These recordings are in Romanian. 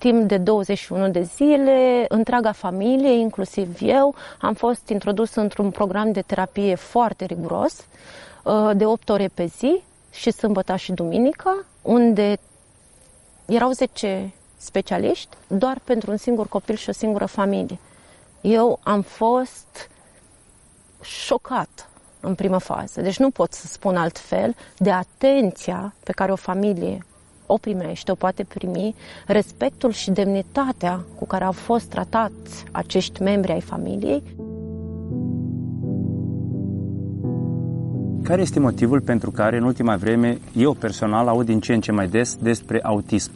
timp de 21 de zile, întreaga familie, inclusiv eu, am fost introdus într-un program de terapie foarte riguros, uh, de 8 ore pe zi și sâmbătă și duminica, unde erau 10 specialiști doar pentru un singur copil și o singură familie. Eu am fost șocat în primă fază, deci nu pot să spun altfel, de atenția pe care o familie o primește, o poate primi, respectul și demnitatea cu care au fost tratați acești membri ai familiei. Care este motivul pentru care în ultima vreme eu personal aud din ce în ce mai des despre autism?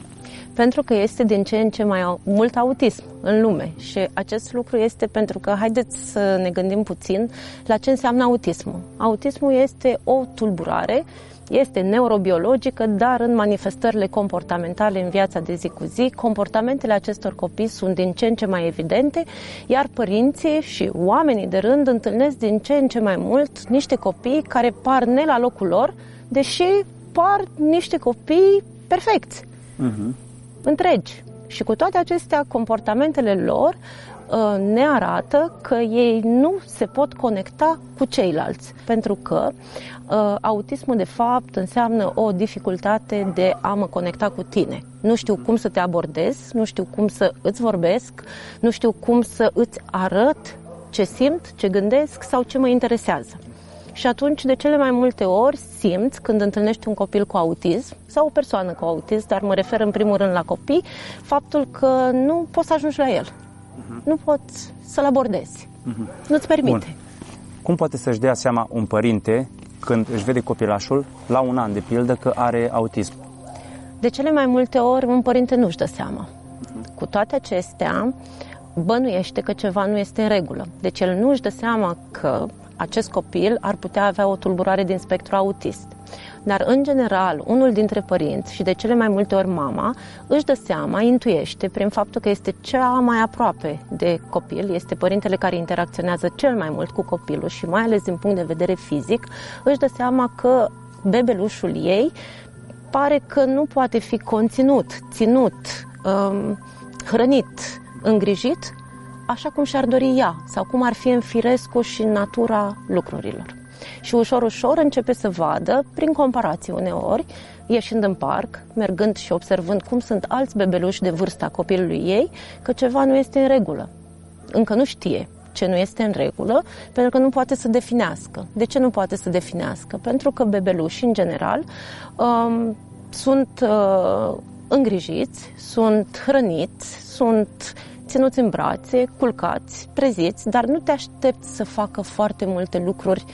pentru că este din ce în ce mai mult autism în lume și acest lucru este pentru că haideți să ne gândim puțin la ce înseamnă autismul. Autismul este o tulburare este neurobiologică, dar în manifestările comportamentale în viața de zi cu zi, comportamentele acestor copii sunt din ce în ce mai evidente, iar părinții și oamenii de rând întâlnesc din ce în ce mai mult niște copii care par ne la locul lor, deși par niște copii perfecți. Uh-huh întregi. Și cu toate acestea, comportamentele lor uh, ne arată că ei nu se pot conecta cu ceilalți, pentru că uh, autismul de fapt înseamnă o dificultate de a mă conecta cu tine. Nu știu cum să te abordez, nu știu cum să îți vorbesc, nu știu cum să îți arăt ce simt, ce gândesc sau ce mă interesează. Și atunci, de cele mai multe ori, simți când întâlnești un copil cu autism sau o persoană cu autism, dar mă refer în primul rând la copii, faptul că nu poți să ajungi la el. Uh-huh. Nu poți să-l abordezi. Uh-huh. Nu-ți permite. Bun. Cum poate să-și dea seama un părinte când își vede copilașul la un an, de pildă, că are autism? De cele mai multe ori, un părinte nu-și dă seama. Uh-huh. Cu toate acestea, bănuiește că ceva nu este în regulă. Deci el nu-și dă seama că acest copil ar putea avea o tulburare din spectru autist. Dar, în general, unul dintre părinți și de cele mai multe ori mama își dă seama, intuiește, prin faptul că este cea mai aproape de copil, este părintele care interacționează cel mai mult cu copilul și mai ales din punct de vedere fizic, își dă seama că bebelușul ei pare că nu poate fi conținut, ținut, um, hrănit, îngrijit așa cum și-ar dori ea sau cum ar fi în firescu și în natura lucrurilor. Și ușor, ușor începe să vadă, prin comparație uneori, ieșind în parc, mergând și observând cum sunt alți bebeluși de vârsta copilului ei, că ceva nu este în regulă. Încă nu știe ce nu este în regulă, pentru că nu poate să definească. De ce nu poate să definească? Pentru că bebelușii, în general, um, sunt uh, îngrijiți, sunt hrăniți, sunt ținuți în brațe, culcați, preziți, dar nu te aștepți să facă foarte multe lucruri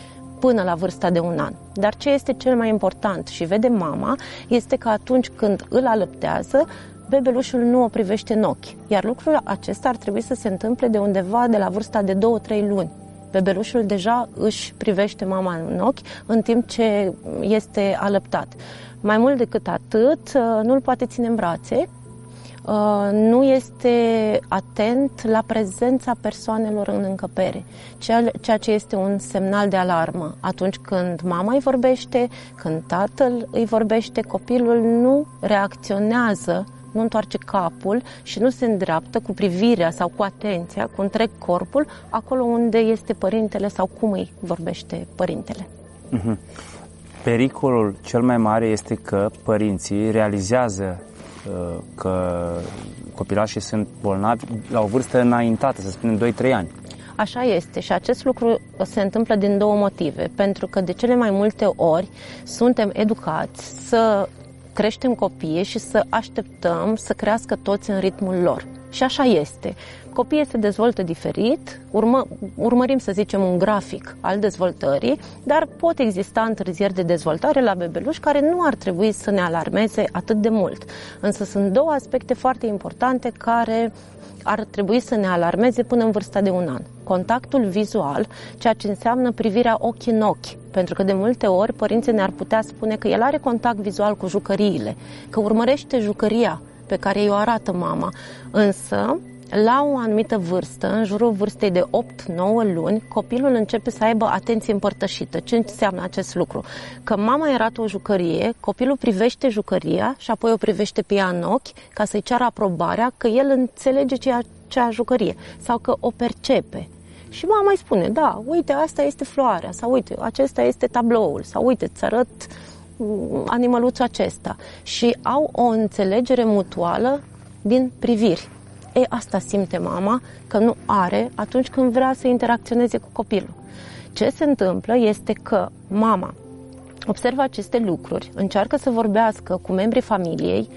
până la vârsta de un an. Dar ce este cel mai important și vede mama este că atunci când îl alăptează, bebelușul nu o privește în ochi. Iar lucrul acesta ar trebui să se întâmple de undeva de la vârsta de 2-3 luni. Bebelușul deja își privește mama în ochi în timp ce este alăptat. Mai mult decât atât, nu îl poate ține în brațe, Uh, nu este atent la prezența persoanelor în încăpere, ceea ce este un semnal de alarmă. Atunci când mama îi vorbește, când tatăl îi vorbește, copilul nu reacționează nu întoarce capul și nu se îndreaptă cu privirea sau cu atenția, cu întreg corpul, acolo unde este părintele sau cum îi vorbește părintele. Uh-huh. Pericolul cel mai mare este că părinții realizează că copilașii sunt bolnavi la o vârstă înaintată, să spunem 2-3 ani. Așa este și acest lucru se întâmplă din două motive. Pentru că de cele mai multe ori suntem educați să creștem copiii și să așteptăm să crească toți în ritmul lor. Și așa este. Copiii se dezvoltă diferit, urmă, urmărim să zicem un grafic al dezvoltării, dar pot exista întârzieri de dezvoltare la bebeluș care nu ar trebui să ne alarmeze atât de mult. Însă sunt două aspecte foarte importante care ar trebui să ne alarmeze până în vârsta de un an. Contactul vizual, ceea ce înseamnă privirea ochi în ochi, pentru că de multe ori părinții ne-ar putea spune că el are contact vizual cu jucăriile, că urmărește jucăria pe care i-o arată mama, însă la o anumită vârstă, în jurul vârstei de 8-9 luni, copilul începe să aibă atenție împărtășită. Ce înseamnă acest lucru? Că mama era o jucărie, copilul privește jucăria și apoi o privește pe ea în ochi ca să-i ceară aprobarea că el înțelege ceea, cea jucărie sau că o percepe. Și mama îi spune, da, uite, asta este floarea, sau uite, acesta este tabloul, sau uite, îți arăt mm, animăluțul acesta. Și au o înțelegere mutuală din priviri. E, asta simte mama că nu are atunci când vrea să interacționeze cu copilul. Ce se întâmplă este că mama observă aceste lucruri, încearcă să vorbească cu membrii familiei.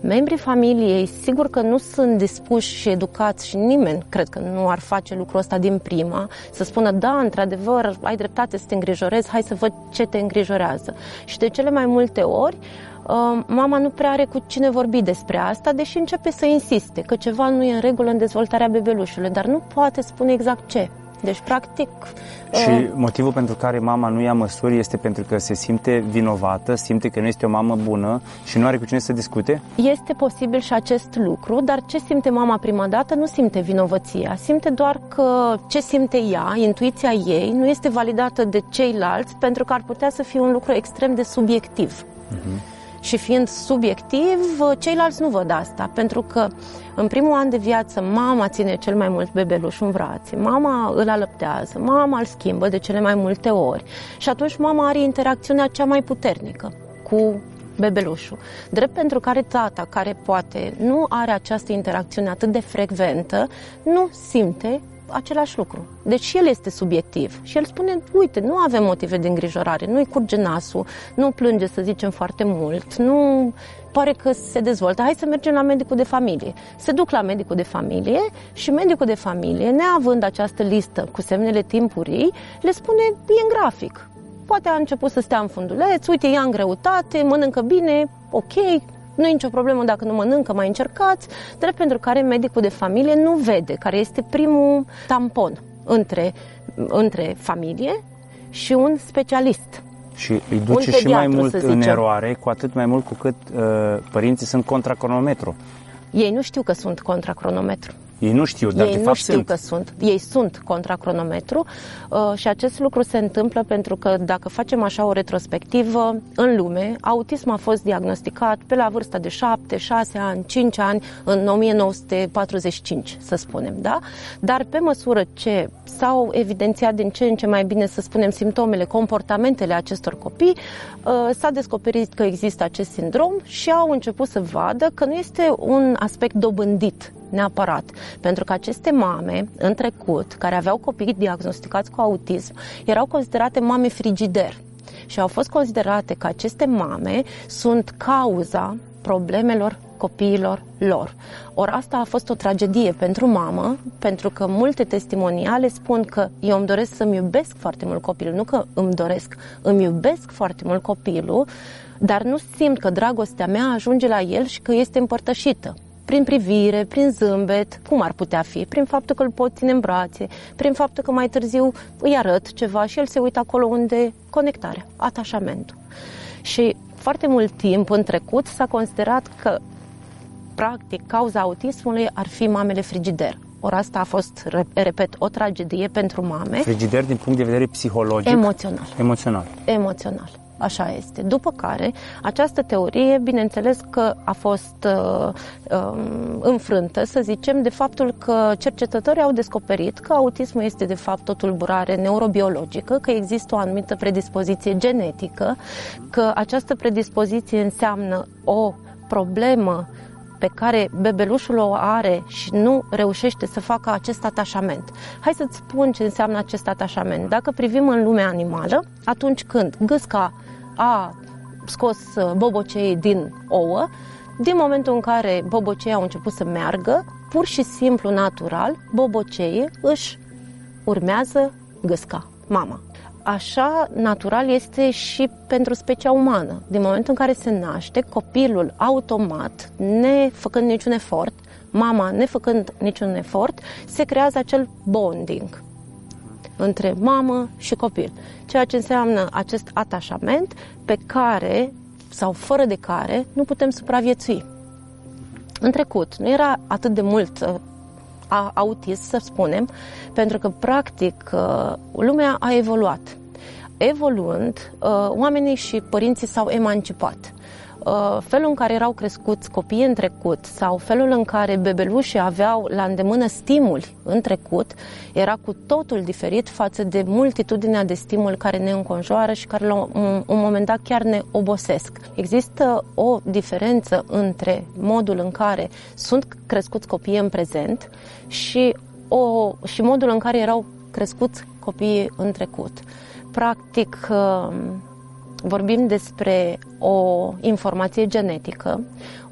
Membrii familiei, sigur că nu sunt dispuși și educați și nimeni cred că nu ar face lucrul ăsta din prima, să spună, da, într-adevăr, ai dreptate să te îngrijorezi, hai să văd ce te îngrijorează. Și de cele mai multe ori, uh, mama nu prea are cu cine vorbi despre asta, deși începe să insiste că ceva nu e în regulă în dezvoltarea bebelușului, dar nu poate spune exact ce. Deci, practic... Și uh, motivul pentru care mama nu ia măsuri este pentru că se simte vinovată, simte că nu este o mamă bună și nu are cu cine să discute? Este posibil și acest lucru, dar ce simte mama prima dată nu simte vinovăția. Simte doar că ce simte ea, intuiția ei, nu este validată de ceilalți pentru că ar putea să fie un lucru extrem de subiectiv. Uh-huh. Și fiind subiectiv, ceilalți nu văd asta, pentru că în primul an de viață mama ține cel mai mult bebeluș în brațe, mama îl alăptează, mama îl schimbă de cele mai multe ori și atunci mama are interacțiunea cea mai puternică cu bebelușul. Drept pentru care tata, care poate nu are această interacțiune atât de frecventă, nu simte același lucru. Deci el este subiectiv și el spune, uite, nu avem motive de îngrijorare, nu-i curge nasul, nu plânge, să zicem, foarte mult, nu pare că se dezvoltă, hai să mergem la medicul de familie. Se duc la medicul de familie și medicul de familie, neavând această listă cu semnele timpurii, le spune, e în grafic. Poate a început să stea în funduleț, uite, ia în greutate, mănâncă bine, ok, nu e nicio problemă dacă nu mănâncă, mai încercați, drept pentru care medicul de familie nu vede, care este primul tampon între, între familie și un specialist. Și îi duce și mai mult în eroare, cu atât mai mult cu cât uh, părinții sunt contra cronometru. Ei nu știu că sunt contra cronometru. Ei nu știu, dar ei de nu fapt știu sunt. că sunt. Ei sunt contra cronometru uh, și acest lucru se întâmplă pentru că dacă facem așa o retrospectivă în lume, autism a fost diagnosticat pe la vârsta de 7, 6 ani, 5 ani în 1945, să spunem, da? Dar pe măsură ce s-au evidențiat din ce în ce mai bine, să spunem, simptomele, comportamentele acestor copii, uh, s-a descoperit că există acest sindrom și au început să vadă că nu este un aspect dobândit neapărat. Pentru că aceste mame, în trecut, care aveau copii diagnosticați cu autism, erau considerate mame frigider. Și au fost considerate că aceste mame sunt cauza problemelor copiilor lor. Ori asta a fost o tragedie pentru mamă, pentru că multe testimoniale spun că eu îmi doresc să-mi iubesc foarte mult copilul, nu că îmi doresc, îmi iubesc foarte mult copilul, dar nu simt că dragostea mea ajunge la el și că este împărtășită prin privire, prin zâmbet, cum ar putea fi? Prin faptul că îl pot ține în brațe, prin faptul că mai târziu îi arăt ceva și el se uită acolo unde conectarea, atașamentul. Și foarte mult timp în trecut s-a considerat că practic cauza autismului ar fi mamele frigider. Ori asta a fost, repet, o tragedie pentru mame. Frigider din punct de vedere psihologic? Emoțional. Emoțional. Emoțional. Așa este. După care, această teorie, bineînțeles că a fost uh, uh, înfrântă, să zicem, de faptul că cercetătorii au descoperit că autismul este, de fapt, o tulburare neurobiologică, că există o anumită predispoziție genetică, că această predispoziție înseamnă o problemă pe care bebelușul o are și nu reușește să facă acest atașament. Hai să-ți spun ce înseamnă acest atașament. Dacă privim în lumea animală, atunci când gâsca a scos uh, bobocei din ouă, din momentul în care boboceii au început să meargă, pur și simplu natural, boboceii își urmează gâsca, mama. Așa natural este și pentru specia umană. Din momentul în care se naște, copilul automat, nefăcând niciun efort, mama nefăcând niciun efort, se creează acel bonding între mamă și copil. Ceea ce înseamnă acest atașament pe care sau fără de care nu putem supraviețui. În trecut nu era atât de mult uh, autist, să spunem, pentru că, practic, uh, lumea a evoluat. Evoluând, uh, oamenii și părinții s-au emancipat. Uh, felul în care erau crescuți copiii în trecut sau felul în care bebelușii aveau la îndemână stimuli în trecut era cu totul diferit față de multitudinea de stimuli care ne înconjoară și care la un, un moment dat chiar ne obosesc. Există o diferență între modul în care sunt crescuți copiii în prezent și, o, și modul în care erau crescuți copiii în trecut. Practic, uh, vorbim despre o informație genetică,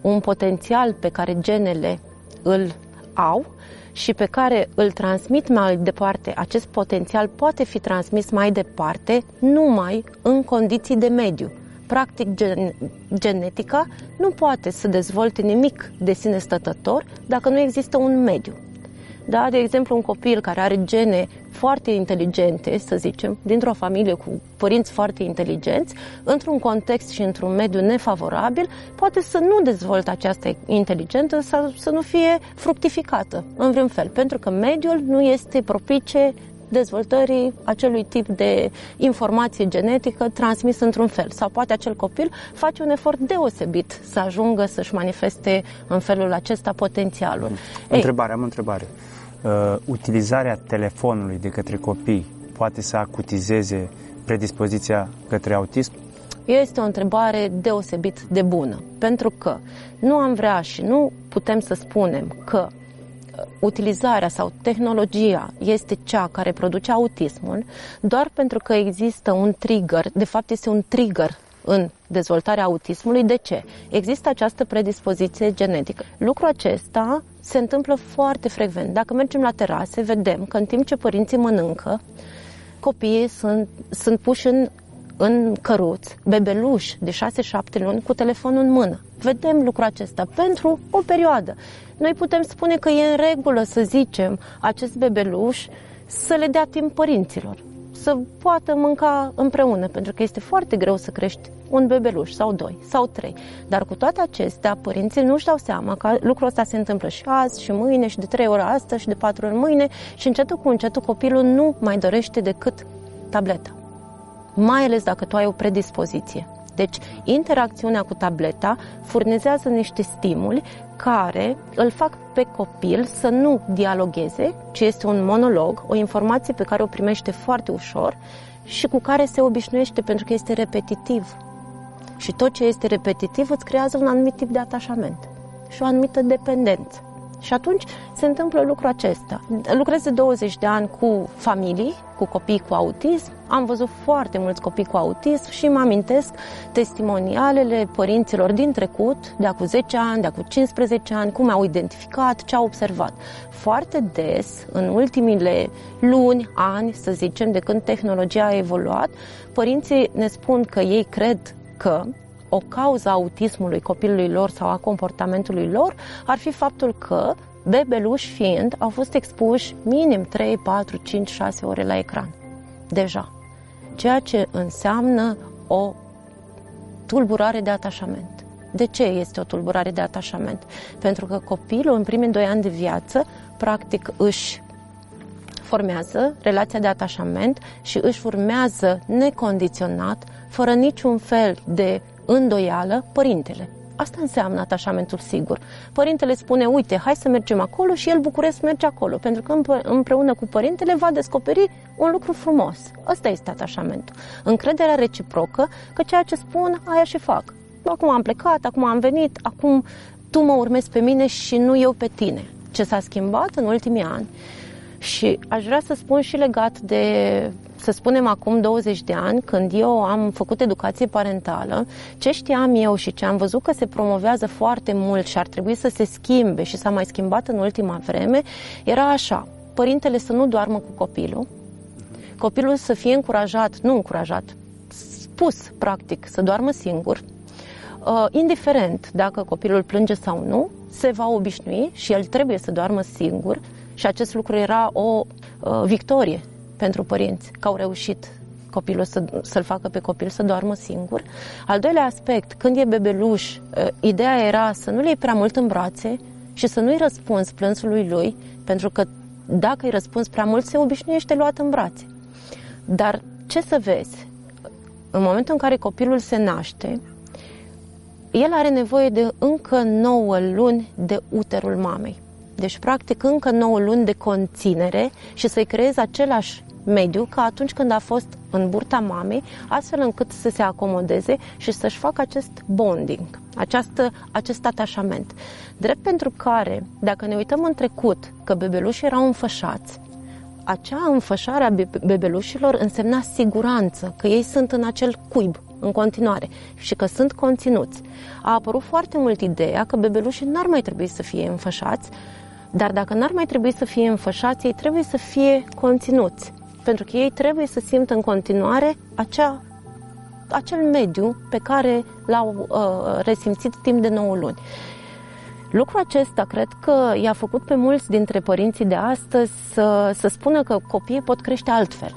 un potențial pe care genele îl au și pe care îl transmit mai departe, acest potențial poate fi transmis mai departe numai în condiții de mediu. Practic, gen, genetica nu poate să dezvolte nimic de sine stătător dacă nu există un mediu. Da? De exemplu, un copil care are gene foarte inteligente, să zicem, dintr-o familie cu părinți foarte inteligenți, într-un context și într-un mediu nefavorabil, poate să nu dezvolte această inteligență sau să nu fie fructificată în vreun fel, pentru că mediul nu este propice dezvoltării acelui tip de informație genetică transmis într-un fel. Sau poate acel copil face un efort deosebit să ajungă să-și manifeste în felul acesta potențialul. Întrebare, Ei, am o întrebare uh, utilizarea telefonului de către copii poate să acutizeze predispoziția către autism? Este o întrebare deosebit de bună, pentru că nu am vrea și nu putem să spunem că uh, utilizarea sau tehnologia este cea care produce autismul doar pentru că există un trigger, de fapt este un trigger în dezvoltarea autismului. De ce? Există această predispoziție genetică. Lucrul acesta se întâmplă foarte frecvent. Dacă mergem la terase, vedem că în timp ce părinții mănâncă, copiii sunt, sunt puși în, în căruți, bebeluși de 6-7 luni cu telefonul în mână. Vedem lucrul acesta pentru o perioadă. Noi putem spune că e în regulă să zicem acest bebeluș să le dea timp părinților să poată mânca împreună, pentru că este foarte greu să crești un bebeluș sau doi sau trei. Dar cu toate acestea, părinții nu-și dau seama că lucrul ăsta se întâmplă și azi, și mâine, și de trei ori astăzi, și de patru ori mâine și încetul cu încetul copilul nu mai dorește decât tableta. Mai ales dacă tu ai o predispoziție. Deci, interacțiunea cu tableta furnizează niște stimuli care îl fac pe copil să nu dialogueze, ci este un monolog, o informație pe care o primește foarte ușor și cu care se obișnuiește pentru că este repetitiv. Și tot ce este repetitiv îți creează un anumit tip de atașament și o anumită dependență. Și atunci se întâmplă lucrul acesta. Lucrez de 20 de ani cu familii, cu copii cu autism. Am văzut foarte mulți copii cu autism și mă amintesc testimonialele părinților din trecut, de acum 10 ani, de acum 15 ani, cum au identificat, ce au observat. Foarte des, în ultimile luni, ani, să zicem, de când tehnologia a evoluat, părinții ne spun că ei cred că o cauză a autismului copilului lor sau a comportamentului lor ar fi faptul că bebeluși fiind au fost expuși minim 3, 4, 5, 6 ore la ecran. Deja. Ceea ce înseamnă o tulburare de atașament. De ce este o tulburare de atașament? Pentru că copilul în primii doi ani de viață practic își formează relația de atașament și își urmează necondiționat, fără niciun fel de îndoială părintele. Asta înseamnă atașamentul sigur. Părintele spune, uite, hai să mergem acolo și el bucuros merge acolo, pentru că împreună cu părintele va descoperi un lucru frumos. Asta este atașamentul. Încrederea reciprocă că ceea ce spun, aia și fac. Acum am plecat, acum am venit, acum tu mă urmezi pe mine și nu eu pe tine. Ce s-a schimbat în ultimii ani și aș vrea să spun și legat de să spunem acum 20 de ani, când eu am făcut educație parentală, ce știam eu și ce am văzut că se promovează foarte mult și ar trebui să se schimbe și s-a mai schimbat în ultima vreme, era așa, părintele să nu doarmă cu copilul, copilul să fie încurajat, nu încurajat, spus practic să doarmă singur, uh, indiferent dacă copilul plânge sau nu, se va obișnui și el trebuie să doarmă singur și acest lucru era o uh, victorie pentru părinți, că au reușit copilul să, să-l facă pe copil să doarmă singur. Al doilea aspect, când e bebeluș, uh, ideea era să nu-l iei prea mult în brațe și să nu-i răspunzi plânsului lui, pentru că dacă îi răspunzi prea mult, se obișnuiește luat în brațe. Dar ce să vezi? În momentul în care copilul se naște, el are nevoie de încă 9 luni de uterul mamei. Deci, practic, încă 9 luni de conținere și să-i creezi același mediu ca atunci când a fost în burta mamei, astfel încât să se acomodeze și să-și facă acest bonding, această, acest atașament. Drept pentru care, dacă ne uităm în trecut că bebelușii erau înfășați, acea înfășare a bebelușilor însemna siguranță, că ei sunt în acel cuib în continuare și că sunt conținuți. A apărut foarte mult ideea că bebelușii n-ar mai trebui să fie înfășați, dar dacă n-ar mai trebui să fie înfășați, ei trebuie să fie conținuți pentru că ei trebuie să simtă în continuare acea, acel mediu pe care l-au uh, resimțit timp de 9 luni. Lucrul acesta cred că i-a făcut pe mulți dintre părinții de astăzi să, să spună că copiii pot crește altfel,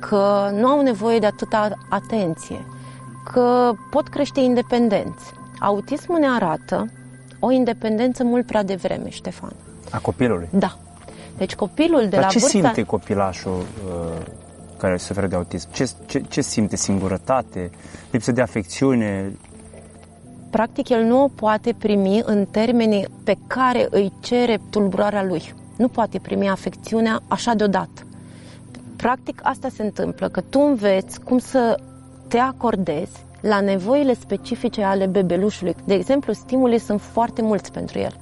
că nu au nevoie de atâta atenție, că pot crește independenți. Autismul ne arată o independență mult prea devreme, Ștefan. A copilului? Da. Deci copilul de Dar la ce vârsta... simte copilașul uh, care suferă de autism? Ce, ce, ce simte? Singurătate? Lipsă de afecțiune? Practic, el nu o poate primi în termenii pe care îi cere tulburarea lui. Nu poate primi afecțiunea așa deodată. Practic, asta se întâmplă, că tu înveți cum să te acordezi la nevoile specifice ale bebelușului. De exemplu, stimulii sunt foarte mulți pentru el.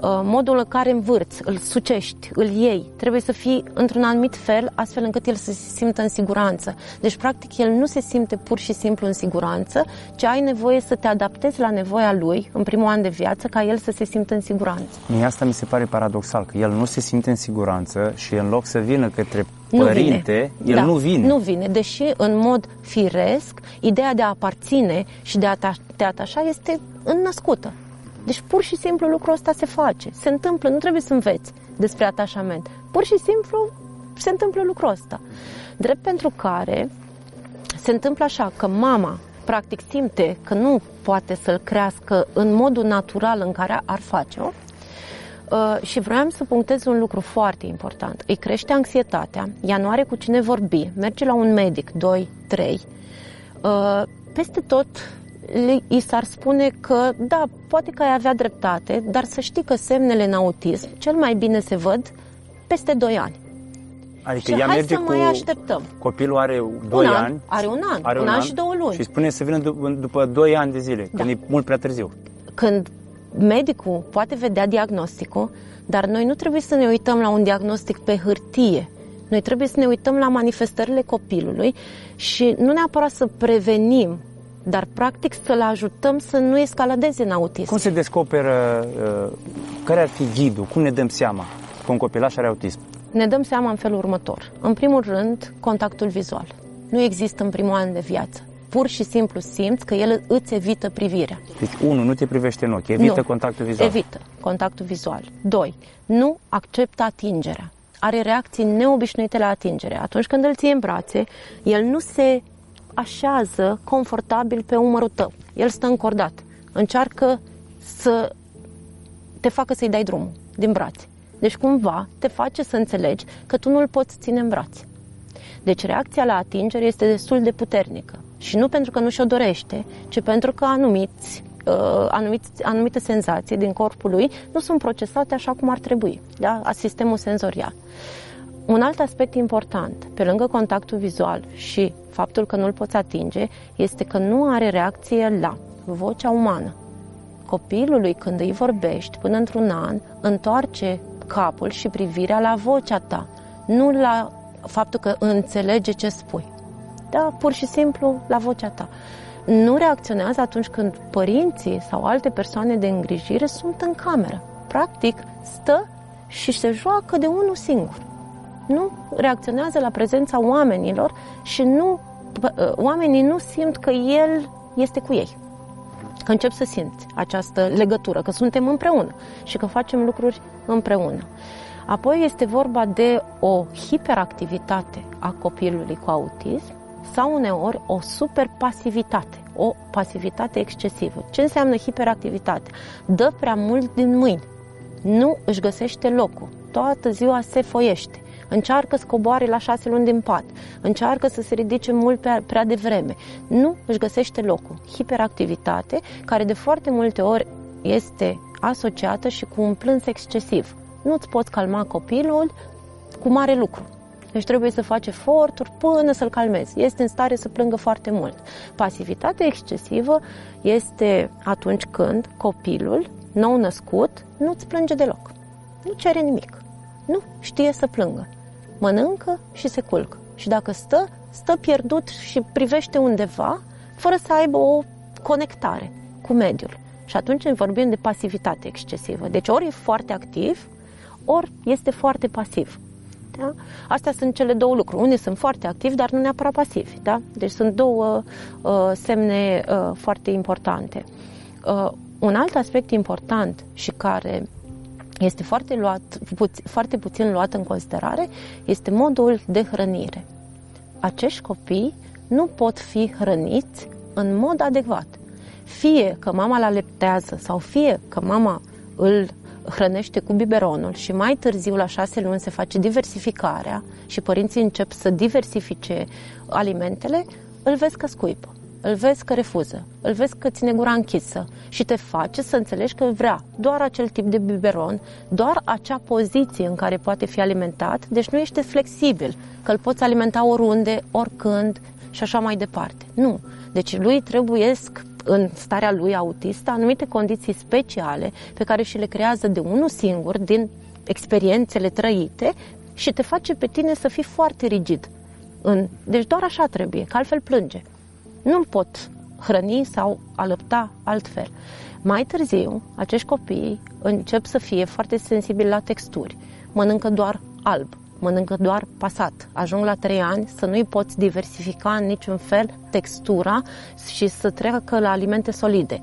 Uh, modul în care învârți, îl sucești, îl iei, trebuie să fii într-un anumit fel, astfel încât el să se simtă în siguranță. Deci, practic, el nu se simte pur și simplu în siguranță, ci ai nevoie să te adaptezi la nevoia lui în primul an de viață, ca el să se simtă în siguranță. Mie asta mi se pare paradoxal, că el nu se simte în siguranță și în loc să vină către părinte, nu el da, nu vine. Nu vine, deși în mod firesc, ideea de a aparține și de a te atașa este înnăscută. Deci pur și simplu lucrul ăsta se face, se întâmplă, nu trebuie să înveți despre atașament. Pur și simplu se întâmplă lucrul ăsta. Drept pentru care se întâmplă așa că mama practic simte că nu poate să-l crească în modul natural în care ar face-o uh, și vreau să punctez un lucru foarte important. Îi crește anxietatea, ea nu are cu cine vorbi, merge la un medic, 2, 3, uh, peste tot i s-ar spune că, da, poate că ai avea dreptate, dar să știi că semnele în autism cel mai bine se văd peste 2 ani. Adică și ea hai merge să cu... mai așteptăm. Copilul are 2 un ani. An, are un an, are un, un an, an și două luni. Și spune să vină dup- după 2 ani de zile, Da. când e mult prea târziu. Când medicul poate vedea diagnosticul, dar noi nu trebuie să ne uităm la un diagnostic pe hârtie. Noi trebuie să ne uităm la manifestările copilului și nu neapărat să prevenim, dar practic să-l ajutăm să nu escaladeze în autism. Cum se descoperă, uh, care ar fi ghidul, cum ne dăm seama că un copilaș are autism? Ne dăm seama în felul următor. În primul rând, contactul vizual. Nu există în primul an de viață. Pur și simplu simți că el îți evită privirea. Deci, unu, nu te privește în ochi, evită Nu. contactul vizual. Evită contactul vizual. 2. Nu acceptă atingerea. Are reacții neobișnuite la atingere. Atunci când îl ții în brațe, el nu se așează confortabil pe umărul tău. El stă încordat. Încearcă să te facă să-i dai drumul din brațe. Deci cumva te face să înțelegi că tu nu-l poți ține în brațe. Deci reacția la atingere este destul de puternică. Și nu pentru că nu și-o dorește, ci pentru că anumiți, uh, anumiți, anumite senzații din corpul lui nu sunt procesate așa cum ar trebui, da? a sistemul senzorial. Un alt aspect important, pe lângă contactul vizual și faptul că nu-l poți atinge, este că nu are reacție la vocea umană. Copilului, când îi vorbești până într-un an, întoarce capul și privirea la vocea ta, nu la faptul că înțelege ce spui. Da, pur și simplu la vocea ta. Nu reacționează atunci când părinții sau alte persoane de îngrijire sunt în cameră. Practic, stă și se joacă de unul singur. Nu reacționează la prezența oamenilor și nu, pă- oamenii nu simt că el este cu ei. Că încep să simți această legătură, că suntem împreună și că facem lucruri împreună. Apoi este vorba de o hiperactivitate a copilului cu autism sau uneori o superpasivitate, o pasivitate excesivă. Ce înseamnă hiperactivitate? Dă prea mult din mâini, nu își găsește locul, toată ziua se foiește, încearcă să coboare la șase luni din pat, încearcă să se ridice mult prea, prea devreme, nu își găsește locul. Hiperactivitate, care de foarte multe ori este asociată și cu un plâns excesiv. Nu-ți poți calma copilul cu mare lucru. Deci trebuie să faci eforturi până să-l calmezi. Este în stare să plângă foarte mult. Pasivitatea excesivă este atunci când copilul nou născut nu-ți plânge deloc. Nu cere nimic. Nu știe să plângă. Mănâncă și se culcă. Și dacă stă, stă pierdut și privește undeva fără să aibă o conectare cu mediul. Și atunci vorbim de pasivitate excesivă. Deci ori e foarte activ, ori este foarte pasiv. Da? Astea sunt cele două lucruri. Unii sunt foarte activi, dar nu neapărat pasivi. Da? Deci sunt două uh, semne uh, foarte importante. Uh, un alt aspect important și care este foarte, luat, puț- foarte puțin luat în considerare este modul de hrănire. Acești copii nu pot fi hrăniți în mod adecvat. Fie că mama la leptează sau fie că mama îl hrănește cu biberonul și mai târziu, la șase luni, se face diversificarea și părinții încep să diversifice alimentele, îl vezi că scuipă, îl vezi că refuză, îl vezi că ține gura închisă și te face să înțelegi că vrea doar acel tip de biberon, doar acea poziție în care poate fi alimentat, deci nu ești flexibil, că îl poți alimenta oriunde, oricând și așa mai departe. Nu. Deci lui trebuiesc în starea lui autistă anumite condiții speciale pe care și le creează de unul singur, din experiențele trăite și te face pe tine să fii foarte rigid. În... Deci doar așa trebuie, că altfel plânge. Nu-l pot hrăni sau alăpta altfel. Mai târziu, acești copii încep să fie foarte sensibili la texturi. Mănâncă doar alb, mănâncă doar pasat. Ajung la 3 ani să nu-i poți diversifica în niciun fel textura și să treacă la alimente solide.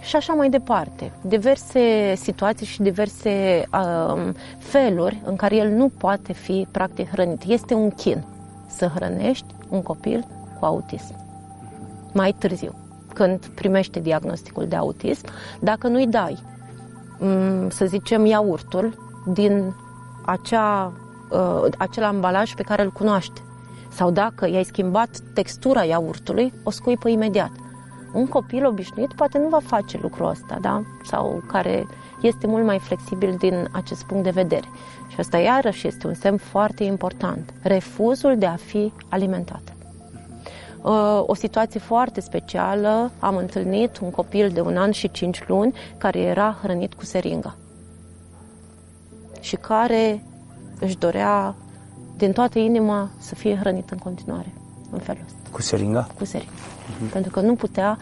Și așa mai departe. Diverse situații și diverse um, feluri în care el nu poate fi practic hrănit. Este un chin să hrănești un copil cu autism. Mai târziu, când primește diagnosticul de autism, dacă nu-i dai, um, să zicem, iaurtul din acea uh, acel ambalaj pe care îl cunoaște. Sau dacă i-ai schimbat textura iaurtului, o scuipă imediat. Un copil obișnuit poate nu va face lucrul ăsta, da? Sau care este mult mai flexibil din acest punct de vedere. Și asta iarăși este un semn foarte important. Refuzul de a fi alimentat. Uh, o situație foarte specială, am întâlnit un copil de un an și cinci luni care era hrănit cu seringa și care își dorea din toată inima să fie hrănit în continuare în felul ăsta. Cu seringa? Cu seringa. Uh-huh. Pentru că nu putea,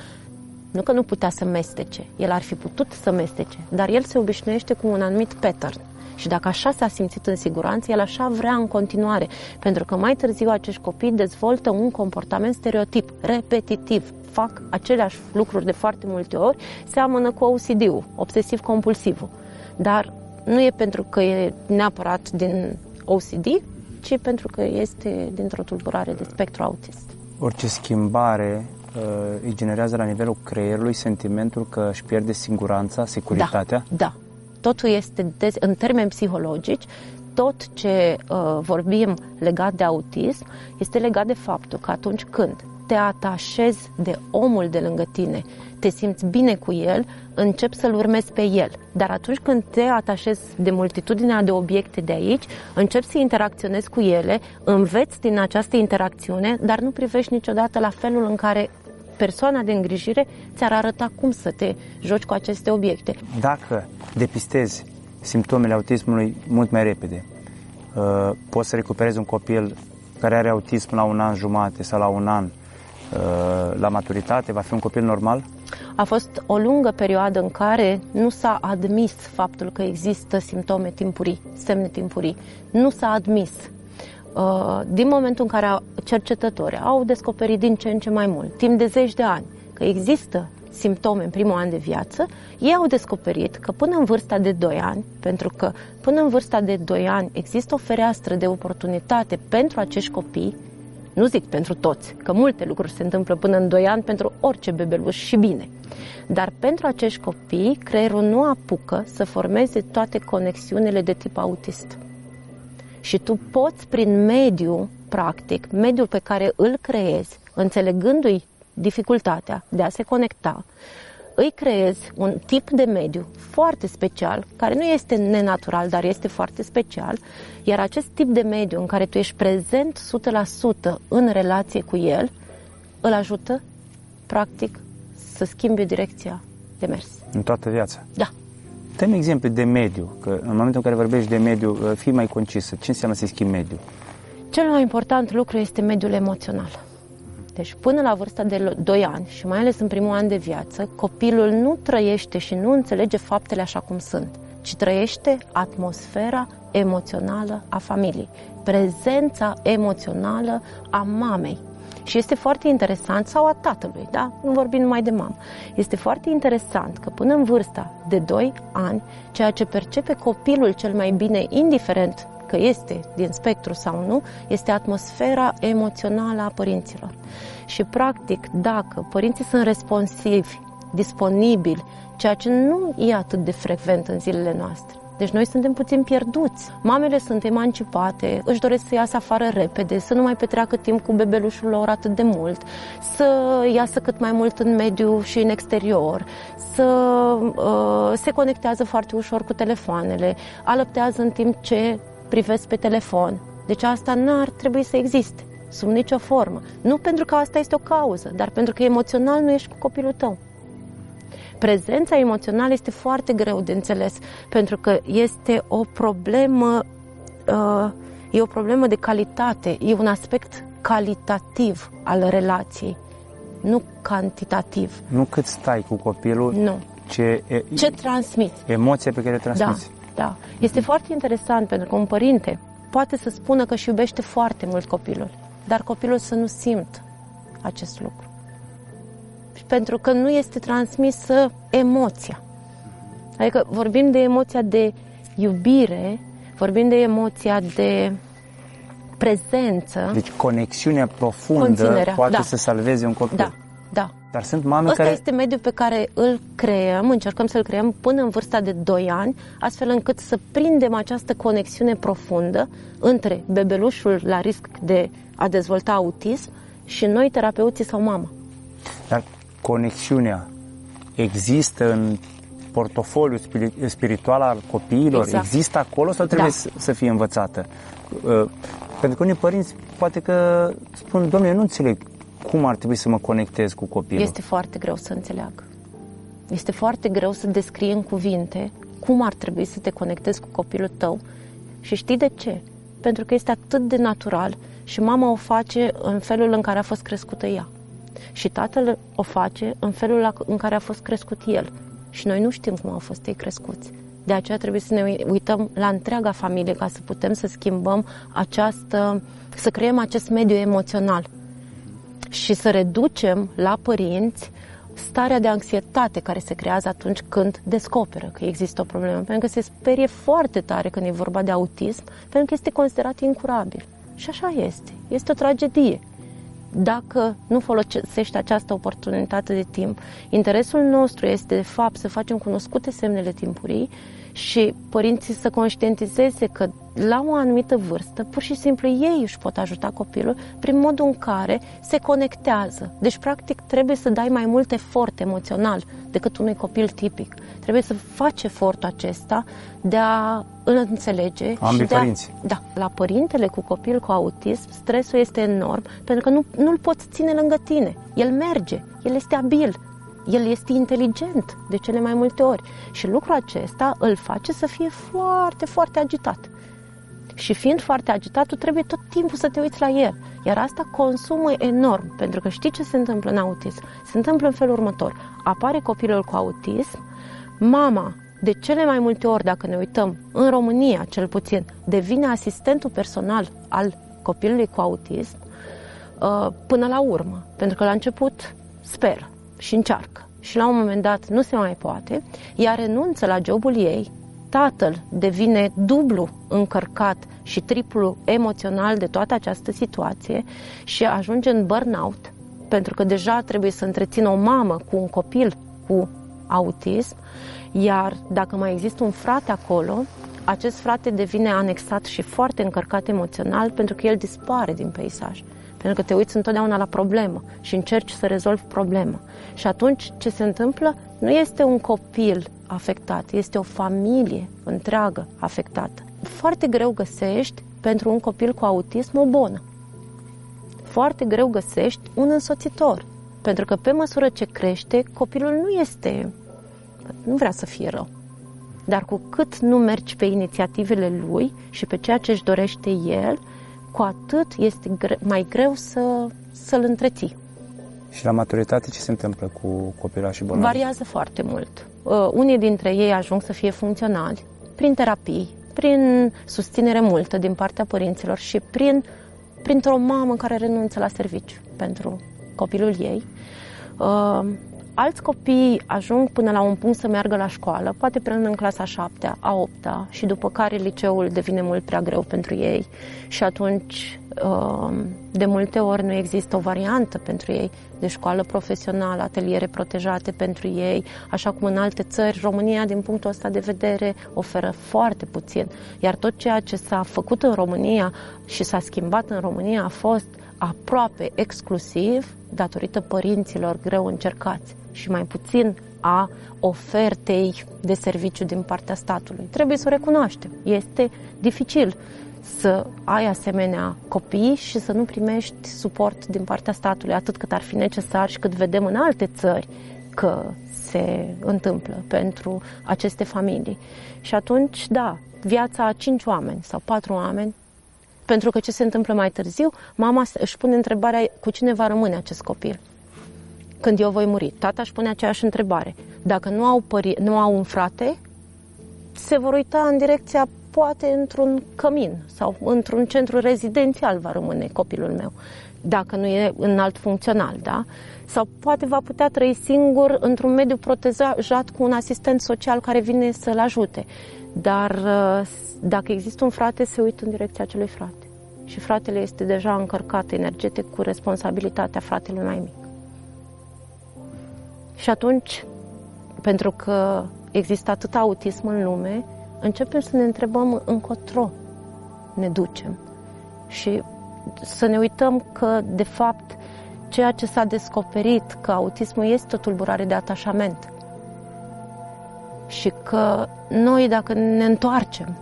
nu că nu putea să mestece, el ar fi putut să mestece, dar el se obișnuiește cu un anumit pattern. Și dacă așa s-a simțit în siguranță, el așa vrea în continuare. Pentru că mai târziu acești copii dezvoltă un comportament stereotip, repetitiv, fac aceleași lucruri de foarte multe ori, seamănă cu OCD-ul, obsesiv-compulsivul. Dar nu e pentru că e neapărat din OCD, ci pentru că este dintr-o tulburare de spectru autist. Orice schimbare uh, îi generează la nivelul creierului sentimentul că își pierde siguranța, securitatea? Da, da. Totul este, de, în termeni psihologici, tot ce uh, vorbim legat de autism este legat de faptul că atunci când te atașezi de omul de lângă tine, te simți bine cu el, începi să-l urmezi pe el. Dar atunci când te atașezi de multitudinea de obiecte de aici, începi să interacționezi cu ele, înveți din această interacțiune, dar nu privești niciodată la felul în care persoana de îngrijire ți-ar arăta cum să te joci cu aceste obiecte. Dacă depistezi simptomele autismului mult mai repede, uh, poți să recuperezi un copil care are autism la un an jumate sau la un an, uh, la maturitate, va fi un copil normal? A fost o lungă perioadă în care nu s-a admis faptul că există simptome timpurii, semne timpurii. Nu s-a admis. Uh, din momentul în care cercetători au descoperit din ce în ce mai mult, timp de zeci de ani, că există simptome în primul an de viață, ei au descoperit că până în vârsta de 2 ani, pentru că până în vârsta de 2 ani există o fereastră de oportunitate pentru acești copii Nu zic pentru toți, că multe lucruri se întâmplă până în 2 ani pentru orice bebeluș și bine. Dar pentru acești copii, creierul nu apucă să formeze toate conexiunile de tip autist. Și tu poți, prin mediu, practic, mediul pe care îl creezi, înțelegându-i dificultatea de a se conecta, îi creezi un tip de mediu foarte special, care nu este nenatural, dar este foarte special, iar acest tip de mediu în care tu ești prezent 100% în relație cu el, îl ajută, practic, să schimbi direcția de mers. În toată viața? Da. Dăm exemple de mediu, că în momentul în care vorbești de mediu, uh, fii mai concisă. Ce înseamnă să schimbi mediu? Cel mai important lucru este mediul emoțional. Deci până la vârsta de 2 ani și mai ales în primul an de viață, copilul nu trăiește și nu înțelege faptele așa cum sunt, ci trăiește atmosfera emoțională a familiei, prezența emoțională a mamei. Și este foarte interesant, sau a tatălui, da? Nu vorbim numai de mamă. Este foarte interesant că până în vârsta de 2 ani, ceea ce percepe copilul cel mai bine, indiferent că este din spectru sau nu, este atmosfera emoțională a părinților. Și, practic, dacă părinții sunt responsivi, disponibili, ceea ce nu e atât de frecvent în zilele noastre, deci noi suntem puțin pierduți. Mamele sunt emancipate, își doresc să iasă afară repede, să nu mai petreacă timp cu bebelușul lor atât de mult, să iasă cât mai mult în mediu și în exterior, să uh, se conectează foarte ușor cu telefoanele, alăptează în timp ce privesc pe telefon. Deci asta n-ar trebui să existe, sub nicio formă. Nu pentru că asta este o cauză, dar pentru că emoțional nu ești cu copilul tău. Prezența emoțională este foarte greu de înțeles, pentru că este o problemă, uh, e o problemă de calitate, e un aspect calitativ al relației, nu cantitativ. Nu cât stai cu copilul, nu. ce, e, ce transmiți. Emoția pe care o transmiți. Da. Da. Este foarte interesant pentru că un părinte poate să spună că își iubește foarte mult copilul, dar copilul să nu simt acest lucru. Pentru că nu este transmisă emoția. Adică vorbim de emoția de iubire, vorbim de emoția de prezență. Deci conexiunea profundă poate da. să salveze un copil. Da, da. Dar sunt mame Ăsta care... este mediul pe care îl creăm, încercăm să-l creăm până în vârsta de 2 ani, astfel încât să prindem această conexiune profundă între bebelușul la risc de a dezvolta autism și noi, terapeuții sau mama. Dar conexiunea există în portofoliul spiritual al copiilor? Exact. Există acolo sau trebuie da. să fie învățată? Uh, pentru că unii părinți poate că spun, domnule, nu înțeleg cum ar trebui să mă conectez cu copilul? Este foarte greu să înțeleg. Este foarte greu să descrie în cuvinte cum ar trebui să te conectezi cu copilul tău și știi de ce? Pentru că este atât de natural și mama o face în felul în care a fost crescută ea. Și tatăl o face în felul în care a fost crescut el. Și noi nu știm cum au fost ei crescuți. De aceea trebuie să ne uităm la întreaga familie ca să putem să schimbăm această, să creăm acest mediu emoțional și să reducem la părinți starea de anxietate care se creează atunci când descoperă că există o problemă, pentru că se sperie foarte tare când e vorba de autism, pentru că este considerat incurabil. Și așa este. Este o tragedie. Dacă nu folosești această oportunitate de timp, interesul nostru este, de fapt, să facem cunoscute semnele timpurii și părinții să conștientizeze că la o anumită vârstă, pur și simplu ei își pot ajuta copilul prin modul în care se conectează. Deci, practic, trebuie să dai mai mult efort emoțional decât unui copil tipic. Trebuie să faci efortul acesta de a îl înțelege. Ambii și de a, părinți. Da, la părintele cu copil cu autism, stresul este enorm pentru că nu, nu-l poți ține lângă tine. El merge, el este abil, el este inteligent de cele mai multe ori și lucrul acesta îl face să fie foarte, foarte agitat. Și fiind foarte agitat, tu trebuie tot timpul să te uiți la el. Iar asta consumă enorm, pentru că știi ce se întâmplă în autism? Se întâmplă în felul următor. Apare copilul cu autism, mama, de cele mai multe ori, dacă ne uităm, în România cel puțin, devine asistentul personal al copilului cu autism uh, până la urmă. Pentru că la început speră și încearcă. Și la un moment dat nu se mai poate, ea renunță la jobul ei, tatăl devine dublu încărcat și triplu emoțional de toată această situație și ajunge în burnout, pentru că deja trebuie să întrețină o mamă cu un copil cu autism, iar dacă mai există un frate acolo, acest frate devine anexat și foarte încărcat emoțional pentru că el dispare din peisaj. Pentru că te uiți întotdeauna la problemă și încerci să rezolvi problema. Și atunci ce se întâmplă nu este un copil afectat, este o familie întreagă afectată. Foarte greu găsești pentru un copil cu autism o bună. Foarte greu găsești un însoțitor. Pentru că pe măsură ce crește, copilul nu este, nu vrea să fie rău. Dar cu cât nu mergi pe inițiativele lui și pe ceea ce își dorește el, cu atât este gre- mai greu să, să-l întreții. Și la maturitate ce se întâmplă cu copilașii bolnavi? Variază foarte mult. Uh, unii dintre ei ajung să fie funcționali prin terapii, prin susținere multă din partea părinților și prin, printr-o mamă care renunță la serviciu pentru copilul ei. Uh, alți copii ajung până la un punct să meargă la școală, poate până în clasa 7 a 8 și după care liceul devine mult prea greu pentru ei și atunci uh, de multe ori nu există o variantă pentru ei de școală profesională, ateliere protejate pentru ei, așa cum în alte țări, România din punctul ăsta de vedere oferă foarte puțin. Iar tot ceea ce s-a făcut în România și s-a schimbat în România a fost aproape exclusiv datorită părinților greu încercați și mai puțin a ofertei de serviciu din partea statului. Trebuie să o recunoaștem. Este dificil să ai asemenea copii și să nu primești suport din partea statului atât cât ar fi necesar și cât vedem în alte țări că se întâmplă pentru aceste familii. Și atunci, da, viața a cinci oameni sau patru oameni pentru că ce se întâmplă mai târziu, mama își pune întrebarea cu cine va rămâne acest copil când eu voi muri. Tata își pune aceeași întrebare. Dacă nu au, pări, nu au un frate, se vor uita în direcția poate într-un cămin sau într-un centru rezidențial va rămâne copilul meu, dacă nu e înalt funcțional, da? Sau poate va putea trăi singur într-un mediu protejat cu un asistent social care vine să-l ajute. Dar uh, dacă există un frate, se uită în direcția acelui frate. Și fratele este deja încărcat energetic cu responsabilitatea fratelui mai mic. Și atunci, pentru că există atât autism în lume, începem să ne întrebăm încotro ne ducem. Și să ne uităm că, de fapt, ceea ce s-a descoperit, că autismul este o tulburare de atașament și că noi, dacă ne întoarcem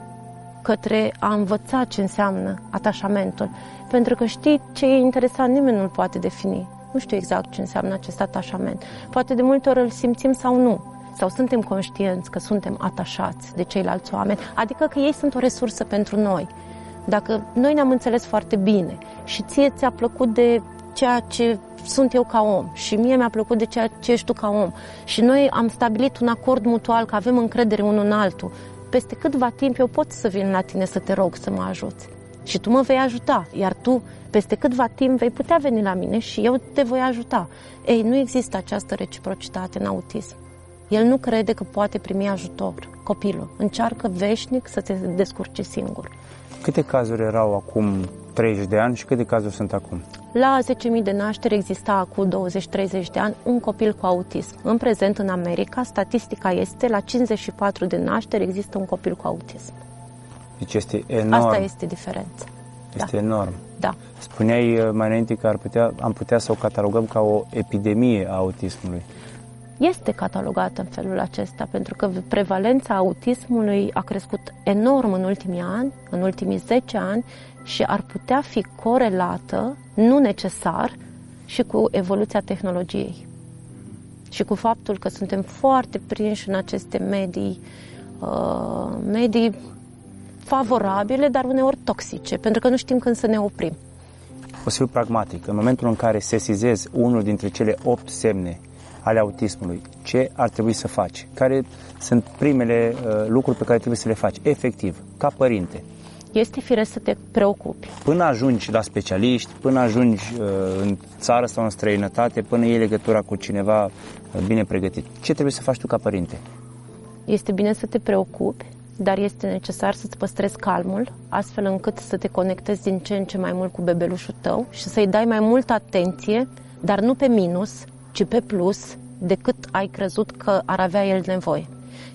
către a învăța ce înseamnă atașamentul, pentru că știi ce e interesant, nimeni nu-l poate defini. Nu știu exact ce înseamnă acest atașament. Poate de multe ori îl simțim sau nu. Sau suntem conștienți că suntem atașați de ceilalți oameni, adică că ei sunt o resursă pentru noi. Dacă noi ne-am înțeles foarte bine și ție ți-a plăcut de ceea ce sunt eu ca om și mie mi-a plăcut de ceea ce ești tu ca om și noi am stabilit un acord mutual că avem încredere unul în altul, peste câtva timp eu pot să vin la tine să te rog să mă ajuți și tu mă vei ajuta, iar tu peste câtva timp vei putea veni la mine și eu te voi ajuta. Ei, nu există această reciprocitate în autism. El nu crede că poate primi ajutor. Copilul încearcă veșnic să te descurce singur. Câte cazuri erau acum 30 de ani și câte cazuri sunt acum? La 10.000 de nașteri exista acum 20-30 de ani un copil cu autism. În prezent, în America, statistica este la 54 de nașteri există un copil cu autism. Deci este enorm. Asta este diferența. Este da. enorm. Da. Spuneai uh, mai înainte că ar putea, am putea să o catalogăm ca o epidemie a autismului. Este catalogată în felul acesta, pentru că prevalența autismului a crescut enorm în ultimii ani, în ultimii 10 ani și ar putea fi corelată, nu necesar, și cu evoluția tehnologiei. Și cu faptul că suntem foarte prinși în aceste medii, uh, medii favorabile, dar uneori toxice, pentru că nu știm când să ne oprim. O să fiu pragmatic. În momentul în care sesizezi unul dintre cele opt semne ale autismului, ce ar trebui să faci? Care sunt primele uh, lucruri pe care trebuie să le faci, efectiv, ca părinte? Este firesc să te preocupi. Până ajungi la specialiști, până ajungi uh, în țară sau în străinătate, până iei legătura cu cineva uh, bine pregătit, ce trebuie să faci tu ca părinte? Este bine să te preocupi, dar este necesar să-ți păstrezi calmul, astfel încât să te conectezi din ce în ce mai mult cu bebelușul tău și să-i dai mai multă atenție, dar nu pe minus, ci pe plus, decât ai crezut că ar avea el nevoie.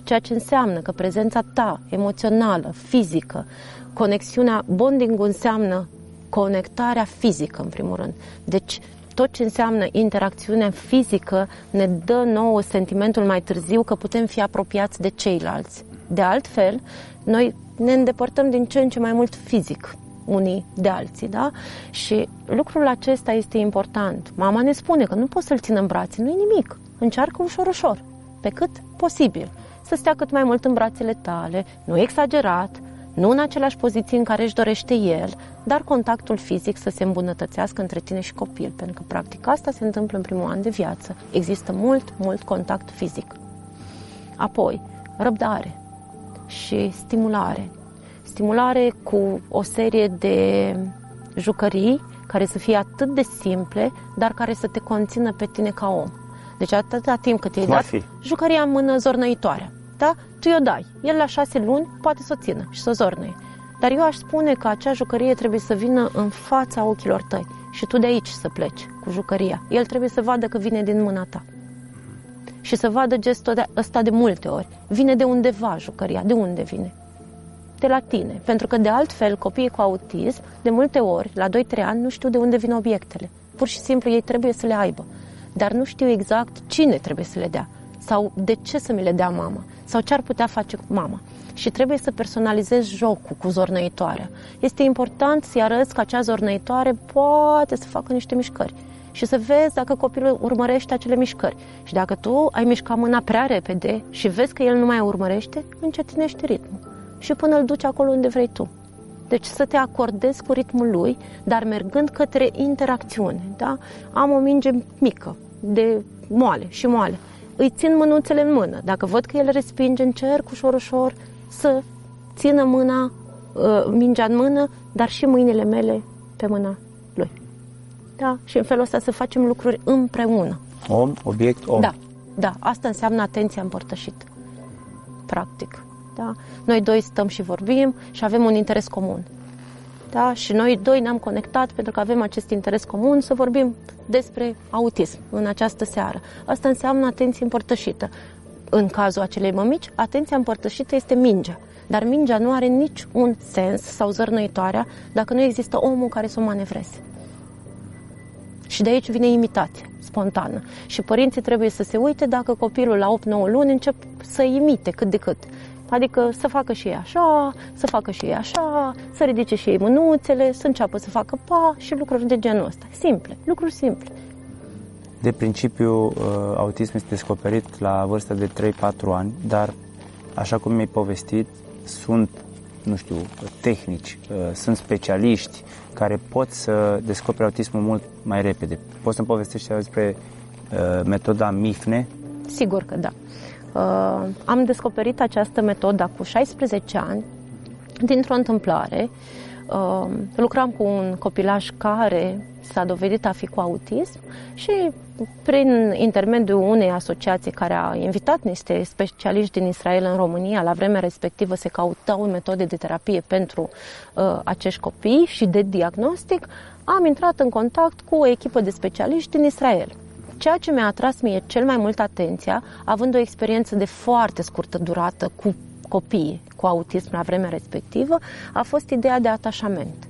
Ceea ce înseamnă că prezența ta emoțională, fizică, conexiunea, bonding înseamnă conectarea fizică, în primul rând. Deci, tot ce înseamnă interacțiunea fizică ne dă nouă sentimentul mai târziu că putem fi apropiați de ceilalți. De altfel, noi ne îndepărtăm din ce în ce mai mult fizic unii de alții, da? Și lucrul acesta este important. Mama ne spune că nu poți să-l țină în brațe, nu e nimic. Încearcă ușor, ușor, pe cât posibil. Să stea cât mai mult în brațele tale, nu exagerat, nu în aceleași poziții în care își dorește el, dar contactul fizic să se îmbunătățească între tine și copil, pentru că practic asta se întâmplă în primul an de viață. Există mult, mult contact fizic. Apoi, răbdare și stimulare. Stimulare cu o serie de jucării care să fie atât de simple, dar care să te conțină pe tine ca om. Deci atâta timp cât i-ai dat fi? jucăria în mână zornăitoare, da? Tu i-o dai. El la șase luni poate să o țină și să o zornăie. Dar eu aș spune că acea jucărie trebuie să vină în fața ochilor tăi și tu de aici să pleci cu jucăria. El trebuie să vadă că vine din mâna ta. Și să vadă gestul ăsta de multe ori. Vine de undeva jucăria. De unde vine? De la tine. Pentru că de altfel copiii cu autism, de multe ori, la 2-3 ani, nu știu de unde vin obiectele. Pur și simplu ei trebuie să le aibă. Dar nu știu exact cine trebuie să le dea sau de ce să mi le dea mama sau ce ar putea face cu mama. Și trebuie să personalizezi jocul cu zornăitoarea. Este important să-i arăți că acea zornăitoare poate să facă niște mișcări și să vezi dacă copilul urmărește acele mișcări. Și dacă tu ai mișcat mâna prea repede și vezi că el nu mai urmărește, încetinește ritmul și până îl duci acolo unde vrei tu. Deci să te acordezi cu ritmul lui, dar mergând către interacțiune. Da? Am o minge mică, de moale și moale îi țin mânuțele în mână. Dacă văd că el respinge, încerc ușor, ușor să țină mâna, uh, mingea în mână, dar și mâinile mele pe mâna lui. Da? Și în felul ăsta să facem lucruri împreună. Om, obiect, om. Da, da. Asta înseamnă atenția împărtășită. Practic. Da? Noi doi stăm și vorbim și avem un interes comun. Da? Și noi doi ne-am conectat pentru că avem acest interes comun să vorbim despre autism în această seară. Asta înseamnă atenție împărtășită. În cazul acelei mămici, atenția împărtășită este mingea. Dar mingea nu are nici un sens sau zărnăitoarea dacă nu există omul care să o manevreze. Și de aici vine imitația spontană. Și părinții trebuie să se uite dacă copilul la 8-9 luni încep să imite cât de cât. Adică să facă și ei așa, să facă și ei așa, să ridice și ei mânuțele, să înceapă să facă pa și lucruri de genul ăsta. Simple, lucruri simple. De principiu, uh, autismul este descoperit la vârsta de 3-4 ani, dar, așa cum mi-ai povestit, sunt, nu știu, tehnici, uh, sunt specialiști care pot să descopere autismul mult mai repede. Poți să-mi povestești despre uh, metoda MIFNE? Sigur că da. Uh, am descoperit această metodă cu 16 ani dintr-o întâmplare. Uh, lucram cu un copilaj care s-a dovedit a fi cu autism și prin intermediul unei asociații care a invitat niște specialiști din Israel în România, la vremea respectivă se cautau metode de terapie pentru uh, acești copii și de diagnostic, am intrat în contact cu o echipă de specialiști din Israel. Ceea ce mi-a atras mie cel mai mult atenția, având o experiență de foarte scurtă durată cu copii cu autism la vremea respectivă, a fost ideea de atașament.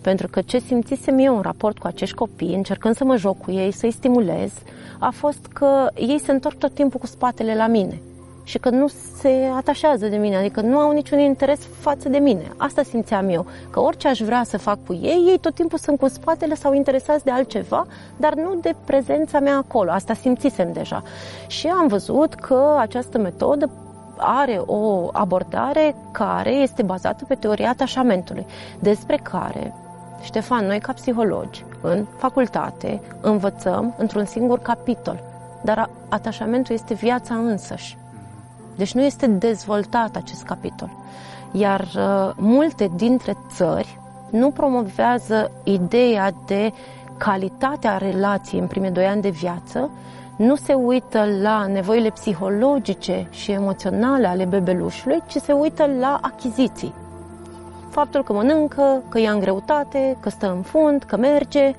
Pentru că ce simțisem eu în raport cu acești copii, încercând să mă joc cu ei, să-i stimulez, a fost că ei se întorc tot timpul cu spatele la mine și că nu se atașează de mine, adică nu au niciun interes față de mine. Asta simțeam eu, că orice aș vrea să fac cu ei, ei tot timpul sunt cu spatele sau interesați de altceva, dar nu de prezența mea acolo. Asta simțisem deja. Și am văzut că această metodă are o abordare care este bazată pe teoria atașamentului, despre care Ștefan, noi ca psihologi, în facultate, învățăm într-un singur capitol, dar atașamentul este viața însăși. Deci nu este dezvoltat acest capitol. Iar uh, multe dintre țări nu promovează ideea de calitatea relației în primii doi ani de viață, nu se uită la nevoile psihologice și emoționale ale bebelușului, ci se uită la achiziții. Faptul că mănâncă, că ia în greutate, că stă în fund, că merge,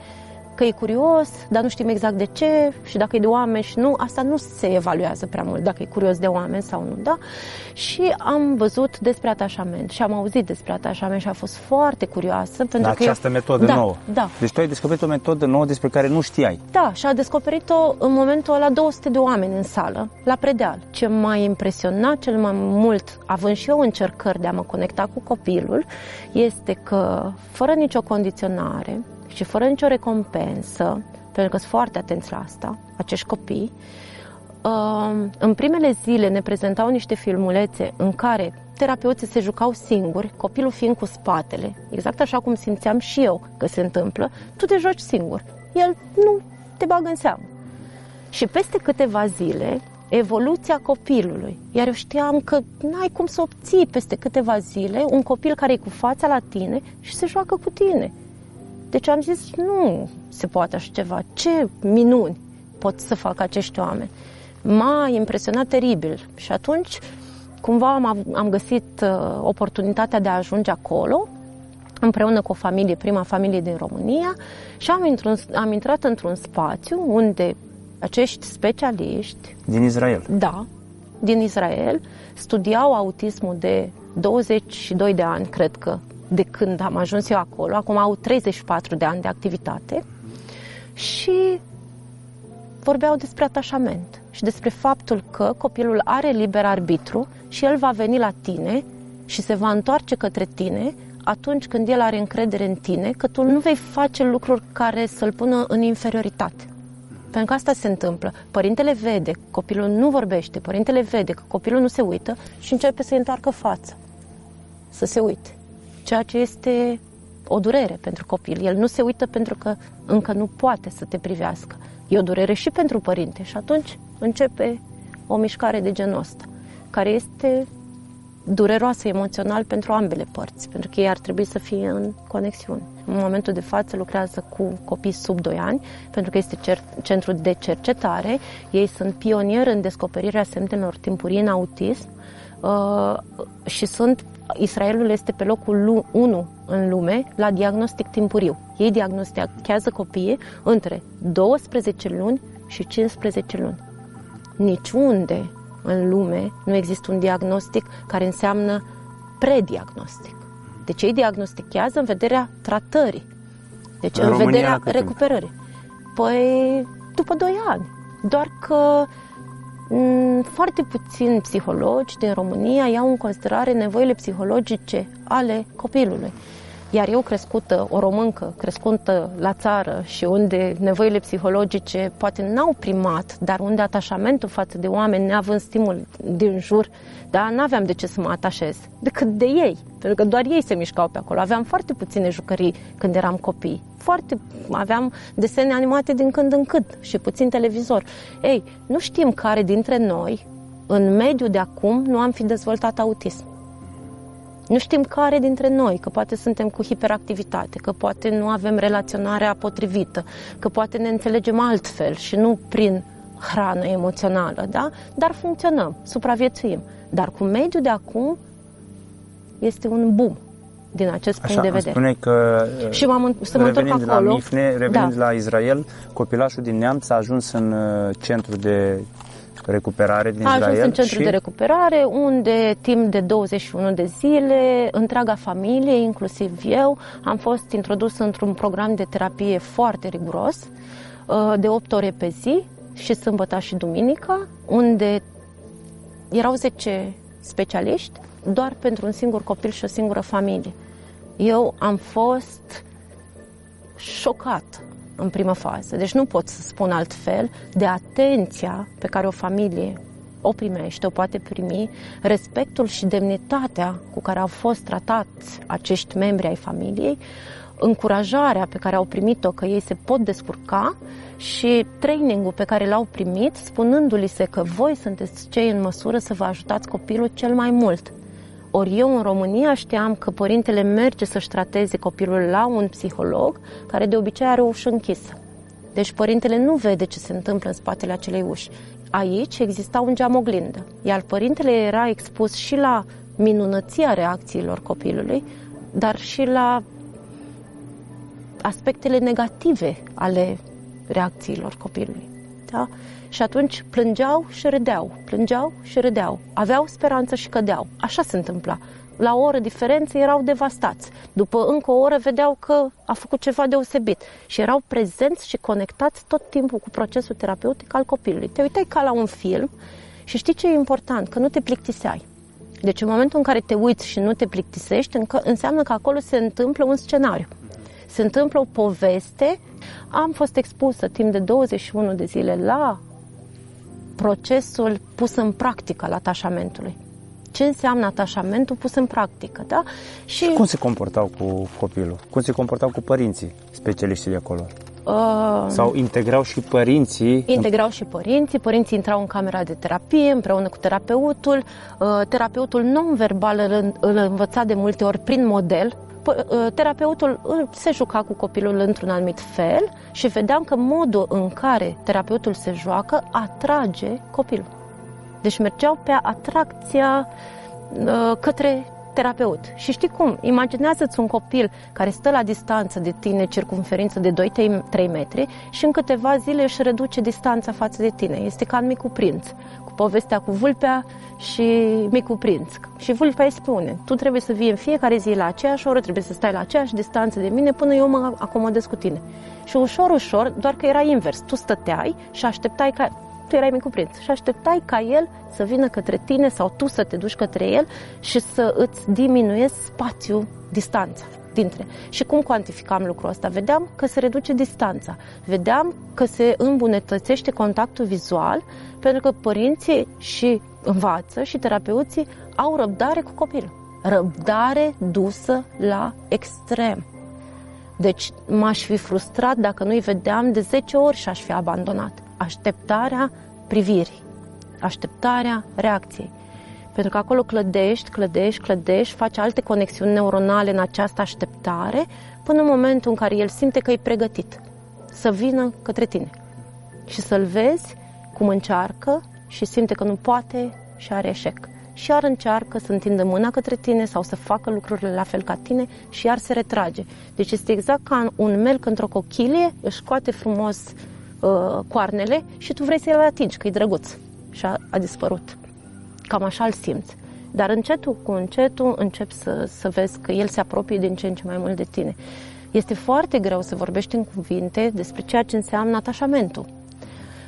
că e curios, dar nu știm exact de ce și dacă e de oameni și nu, asta nu se evaluează prea mult, dacă e curios de oameni sau nu, da? Și am văzut despre atașament și am auzit despre atașament și a fost foarte curioasă. Pentru La că această eu... metodă da, nouă. Da, Deci tu ai descoperit o metodă nouă despre care nu știai. da, și a descoperit-o în momentul ăla 200 de oameni în sală, la predeal. Ce m-a impresionat cel mai mult, având și eu încercări de a mă conecta cu copilul, este că, fără nicio condiționare și fără nicio recompensă, pentru că sunt foarte atenți la asta, acești copii, uh, în primele zile ne prezentau niște filmulețe în care terapeuții se jucau singuri, copilul fiind cu spatele, exact așa cum simțeam și eu că se întâmplă, tu te joci singur. El nu te bagă în seamă. Și peste câteva zile, evoluția copilului. Iar eu știam că n-ai cum să obții peste câteva zile un copil care e cu fața la tine și se joacă cu tine. Deci am zis, nu se poate așa ceva. Ce minuni pot să facă acești oameni? M-a impresionat teribil. Și atunci, cumva am, av- am găsit uh, oportunitatea de a ajunge acolo, împreună cu o familie, prima familie din România, și am, intru, am intrat într-un spațiu unde acești specialiști Din Israel. da, din Israel, studiau autismul de 22 de ani, cred că, de când am ajuns eu acolo. Acum au 34 de ani de activitate și vorbeau despre atașament și despre faptul că copilul are liber arbitru și el va veni la tine și se va întoarce către tine atunci când el are încredere în tine, că tu nu vei face lucruri care să-l pună în inferioritate. Pentru că asta se întâmplă. Părintele vede, copilul nu vorbește, părintele vede că copilul nu se uită și începe să-i întoarcă fața. Să se uite. Ceea ce este o durere pentru copil. El nu se uită pentru că încă nu poate să te privească. E o durere și pentru părinte și atunci începe o mișcare de genul ăsta, care este dureroasă emoțional pentru ambele părți, pentru că ei ar trebui să fie în conexiune. În momentul de față lucrează cu copii sub 2 ani, pentru că este cer- centru de cercetare. Ei sunt pionieri în descoperirea semnelor timpurii în autism uh, și sunt Israelul este pe locul 1 în lume la diagnostic timpuriu. Ei diagnostichează copiii între 12 luni și 15 luni. Niciunde în lume nu există un diagnostic care înseamnă prediagnostic. Deci ei diagnostichează în vederea tratării. Deci În în, România, la vederea cât timp? recuperării. Păi după 2 ani. Doar că m, foarte puțini psihologi din România iau în considerare nevoile psihologice ale copilului. Iar eu crescută, o româncă, crescută la țară și unde nevoile psihologice poate n-au primat, dar unde atașamentul față de oameni, neavând stimul din jur, da, n-aveam de ce să mă atașez, decât de ei, pentru că doar ei se mișcau pe acolo. Aveam foarte puține jucării când eram copii. Foarte, aveam desene animate din când în când și puțin televizor. Ei, nu știm care dintre noi, în mediul de acum, nu am fi dezvoltat autism. Nu știm care dintre noi, că poate suntem cu hiperactivitate, că poate nu avem relaționarea potrivită, că poate ne înțelegem altfel și nu prin hrană emoțională, da? Dar funcționăm, supraviețuim. Dar cu mediul de acum este un boom din acest punct Așa, de îmi vedere. spuneai că Și m-am, să mă întorc revenind acolo. la Mifne, revenind da. la Israel, copilașul din Neamț a ajuns în uh, centru de recuperare din A Israel ajuns în centru și de recuperare, unde timp de 21 de zile, întreaga familie, inclusiv eu, am fost introdus într-un program de terapie foarte riguros, uh, de 8 ore pe zi, și sâmbătă și duminica, unde erau 10 specialiști, doar pentru un singur copil și o singură familie. Eu am fost șocat în primă fază, deci nu pot să spun altfel, de atenția pe care o familie o primește, o poate primi, respectul și demnitatea cu care au fost tratați acești membri ai familiei, încurajarea pe care au primit-o că ei se pot descurca și trainingul pe care l-au primit, spunându-li se că voi sunteți cei în măsură să vă ajutați copilul cel mai mult. Ori eu în România știam că părintele merge să-și trateze copilul la un psiholog, care de obicei are o ușă închisă. Deci părintele nu vede ce se întâmplă în spatele acelei uși. Aici exista un geam oglindă, iar părintele era expus și la minunăția reacțiilor copilului, dar și la aspectele negative ale reacțiilor copilului. Da? Și atunci plângeau și râdeau, plângeau și râdeau, aveau speranță și cădeau. Așa se întâmpla. La o oră diferență erau devastați. După încă o oră vedeau că a făcut ceva deosebit și erau prezenți și conectați tot timpul cu procesul terapeutic al copilului. Te uitai ca la un film și știi ce e important? Că nu te plictiseai. Deci în momentul în care te uiți și nu te plictisești, înseamnă că acolo se întâmplă un scenariu. Se întâmplă o poveste. Am fost expusă timp de 21 de zile la procesul pus în practică al atașamentului. Ce înseamnă atașamentul pus în practică, da? Și, și cum se comportau cu copilul? Cum se comportau cu părinții, specialiștii de acolo? Uh, Sau integrau și părinții? Integrau și părinții. Părinții intrau în camera de terapie împreună cu terapeutul. Uh, terapeutul non-verbal îl, îl învăța de multe ori prin model, Ă, terapeutul se juca cu copilul într-un anumit fel și vedeam că modul în care terapeutul se joacă atrage copilul. Deci mergeau pe atracția ă, către terapeut. Și știi cum? Imaginează-ți un copil care stă la distanță de tine, circumferință de 2-3 metri și în câteva zile își reduce distanța față de tine. Este ca în micul prinț, cu povestea cu vulpea și micul prinț. Și vulpea îi spune, tu trebuie să vii în fiecare zi la aceeași oră, trebuie să stai la aceeași distanță de mine până eu mă acomodez cu tine. Și ușor, ușor, doar că era invers. Tu stăteai și așteptai ca tu erai mic prinț și așteptai ca el să vină către tine sau tu să te duci către el și să îți diminuezi spațiul, distanța dintre. Și cum cuantificam lucrul ăsta? Vedeam că se reduce distanța, vedeam că se îmbunătățește contactul vizual, pentru că părinții și învață și terapeuții au răbdare cu copilul. Răbdare dusă la extrem. Deci m-aș fi frustrat dacă nu-i vedeam de 10 ori și aș fi abandonat așteptarea privirii, așteptarea reacției. Pentru că acolo clădești, clădești, clădești, faci alte conexiuni neuronale în această așteptare, până în momentul în care el simte că e pregătit să vină către tine și să-l vezi cum încearcă și simte că nu poate și are eșec. Și iar încearcă să întindă mâna către tine sau să facă lucrurile la fel ca tine și iar se retrage. Deci este exact ca un melc într-o cochilie, își scoate frumos uh, coarnele și tu vrei să-l atingi, că e drăguț. Și a, a dispărut. Cam așa îl simți. Dar încetul cu încetul începi să, să vezi că el se apropie din ce în ce mai mult de tine. Este foarte greu să vorbești în cuvinte despre ceea ce înseamnă atașamentul.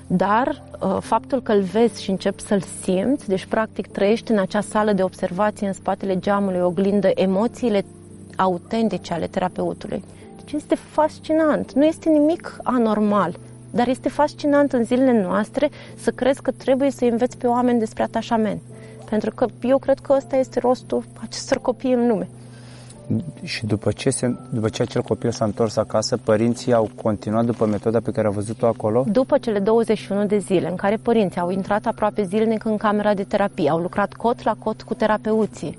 Dar uh, faptul că îl vezi și începi să-l simți, deci practic trăiești în acea sală de observație în spatele geamului, oglindă emoțiile autentice ale terapeutului. Deci este fascinant, nu este nimic anormal. Dar este fascinant în zilele noastre să crezi că trebuie să înveți pe oameni despre atașament. Pentru că eu cred că ăsta este rostul acestor copii în lume. Și după ce, se, după ce acel copil s-a întors acasă, părinții au continuat după metoda pe care au văzut-o acolo? După cele 21 de zile în care părinții au intrat aproape zilnic în camera de terapie, au lucrat cot la cot cu terapeuții,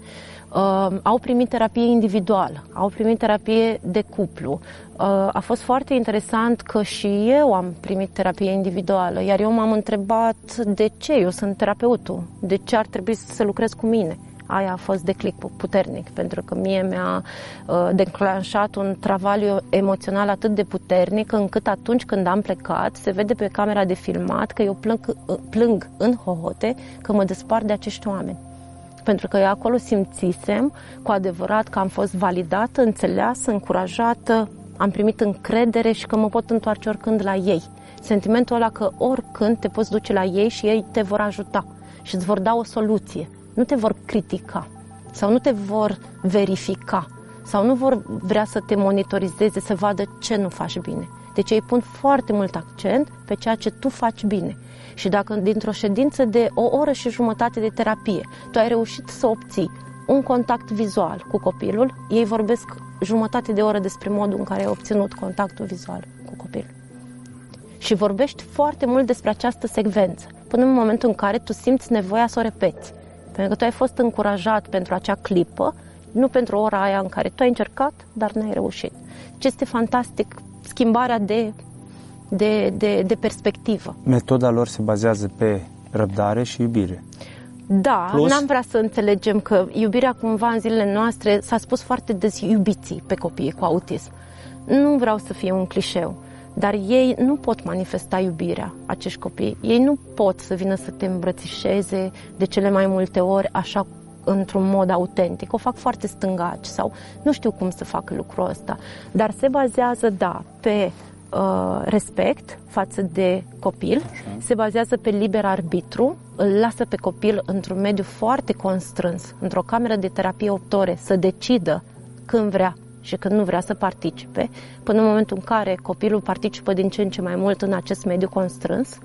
uh, au primit terapie individuală, au primit terapie de cuplu. Uh, a fost foarte interesant că și eu am primit terapie individuală, iar eu m-am întrebat de ce eu sunt terapeutul, de ce ar trebui să lucrez cu mine aia a fost declic puternic, pentru că mie mi-a uh, declanșat un travaliu emoțional atât de puternic încât atunci când am plecat, se vede pe camera de filmat că eu plâng, uh, plâng în hohote că mă despart de acești oameni pentru că eu acolo simțisem cu adevărat că am fost validată, înțeleasă, încurajată, am primit încredere și că mă pot întoarce oricând la ei. Sentimentul ăla că oricând te poți duce la ei și ei te vor ajuta și îți vor da o soluție. Nu te vor critica sau nu te vor verifica sau nu vor vrea să te monitorizeze, să vadă ce nu faci bine. Deci ei pun foarte mult accent pe ceea ce tu faci bine. Și dacă dintr-o ședință de o oră și jumătate de terapie tu ai reușit să obții un contact vizual cu copilul, ei vorbesc jumătate de oră despre modul în care ai obținut contactul vizual cu copilul. Și vorbești foarte mult despre această secvență, până în momentul în care tu simți nevoia să o repeți. Pentru că tu ai fost încurajat pentru acea clipă, nu pentru ora aia în care tu ai încercat, dar n-ai reușit. Ce este fantastic, schimbarea de de, de, de perspectivă. Metoda lor se bazează pe răbdare și iubire. Da, Plus? n-am vrea să înțelegem că iubirea cumva în zilele noastre s-a spus foarte des iubiții pe copiii cu autism. Nu vreau să fie un clișeu, dar ei nu pot manifesta iubirea, acești copii. Ei nu pot să vină să te îmbrățișeze de cele mai multe ori așa într-un mod autentic. O fac foarte stângaci sau nu știu cum să facă lucrul ăsta. Dar se bazează, da, pe uh, respect față de copil, se bazează pe liber arbitru, îl lasă pe copil într-un mediu foarte constrâns, într-o cameră de terapie 8 ore, să decidă când vrea și când nu vrea să participe, până în momentul în care copilul participă din ce în ce mai mult în acest mediu constrâns.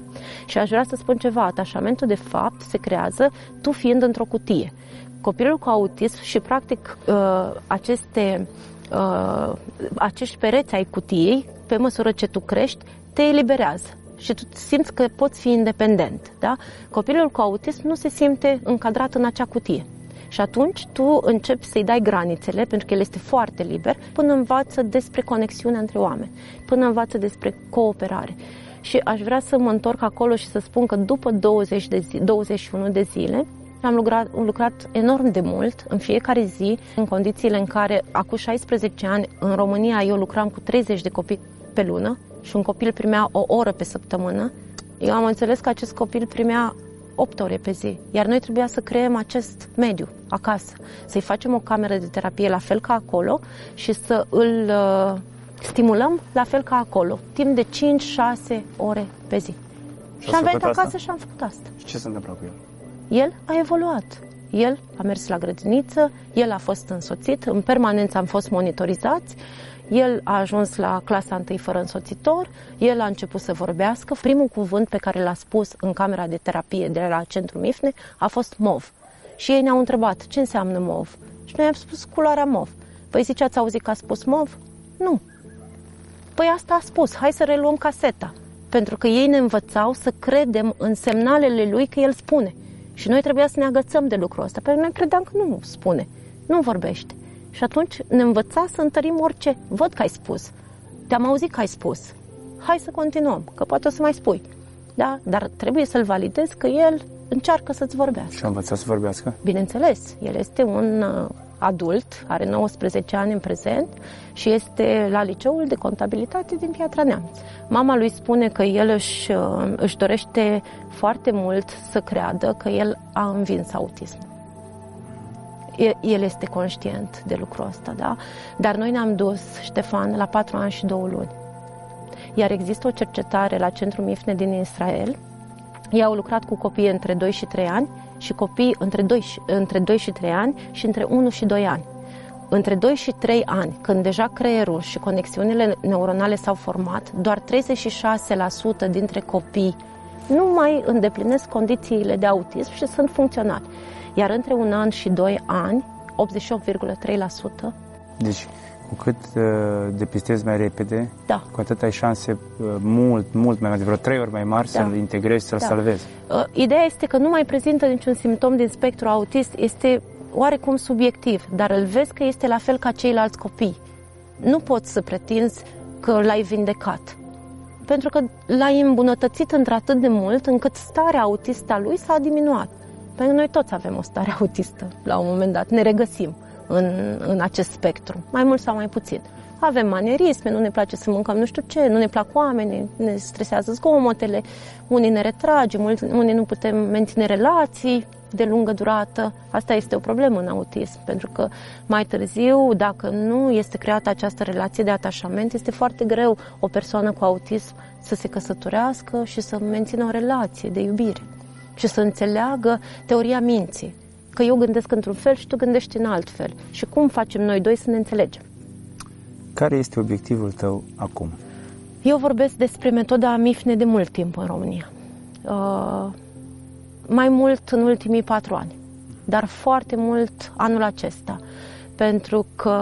Și aș vrea să spun ceva, atașamentul de fapt se creează tu fiind într-o cutie. Copilul cu autism și practic uh, aceste uh, acești pereți ai cutiei, pe măsură ce tu crești, te eliberează și tu simți că poți fi independent. Da? Copilul cu autism nu se simte încadrat în acea cutie. Și atunci tu începi să-i dai granițele, pentru că el este foarte liber, până învață despre conexiunea între oameni, până învață despre cooperare. Și aș vrea să mă întorc acolo și să spun că după 20 de zi, 21 de zile, am lucrat, am lucrat enorm de mult, în fiecare zi, în condițiile în care, acum 16 ani, în România, eu lucram cu 30 de copii pe lună și un copil primea o oră pe săptămână. Eu am înțeles că acest copil primea 8 ore pe zi, iar noi trebuia să creăm acest mediu acasă, să-i facem o cameră de terapie la fel ca acolo și să îl uh, stimulăm la fel ca acolo, timp de 5-6 ore pe zi. Și, Și am ați venit făcut acasă asta? și am făcut asta. Și ce se întâmplă cu el? El a evoluat. El a mers la grădiniță, el a fost însoțit, în permanență am fost monitorizați, el a ajuns la clasa întâi fără însoțitor, el a început să vorbească. Primul cuvânt pe care l-a spus în camera de terapie de la Centru Mifne a fost MOV. Și ei ne-au întrebat ce înseamnă MOV. Și noi am spus culoarea MOV. Păi zice, ați auzit că a spus MOV? Nu. Păi asta a spus, hai să reluăm caseta. Pentru că ei ne învățau să credem în semnalele lui că el spune. Și noi trebuia să ne agățăm de lucrul ăsta, pentru că noi credeam că nu spune, nu vorbește. Și atunci ne învăța să întărim orice. Văd că ai spus, te-am auzit că ai spus, hai să continuăm, că poate o să mai spui. Da? Dar trebuie să-l validezi că el încearcă să-ți vorbească. Și a învățat să vorbească? Bineînțeles, el este un uh, adult, are 19 ani în prezent și este la liceul de contabilitate din Piatra Neamț. Mama lui spune că el își, uh, își dorește foarte mult să creadă că el a învins autismul. E- El este conștient de lucrul ăsta, da? Dar noi ne-am dus, Ștefan, la 4 ani și 2 luni. Iar există o cercetare la Centrul Mifne din Israel. Ei au lucrat cu copii între 2 și 3 ani și copii între 2 și, între 2 și 3 ani și între 1 și 2 ani. Între 2 și 3 ani, când deja creierul și conexiunile neuronale s-au format, doar 36% dintre copii nu mai îndeplinesc condițiile de autism și sunt funcționali. Iar între un an și 2 ani, 88,3%, Deci, cu cât uh, depistezi mai repede, da, cu atât ai șanse uh, mult, mult mai mari, de vreo trei ori mai mari Da. să-l integrezi, să-l Da. salvezi. Uh, Ideea este că nu mai prezintă niciun simptom din spectru autist, este oarecum subiectiv, dar îl vezi că este la fel ca ceilalți copii. Nu poți să pretinzi că l-ai vindecat. Pentru că l-ai îmbunătățit într-atât de mult încât starea autistă a lui s-a diminuat. Pentru că noi toți avem o stare autistă la un moment dat, ne regăsim în, în acest spectru, mai mult sau mai puțin. Avem manierisme, nu ne place să mâncăm nu știu ce, nu ne plac oamenii, ne stresează zgomotele, unii ne retragem, mulți- unii nu putem menține relații de lungă durată. Asta este o problemă în autism, pentru că mai târziu, dacă nu este creată această relație de atașament, este foarte greu o persoană cu autism să se căsătorească și să mențină o relație de iubire și să înțeleagă teoria minții. Că eu gândesc într-un fel și tu gândești în alt fel. Și cum facem noi doi să ne înțelegem? Care este obiectivul tău acum? Eu vorbesc despre metoda MIFNE de mult timp în România. Uh, mai mult în ultimii patru ani, dar foarte mult anul acesta. Pentru că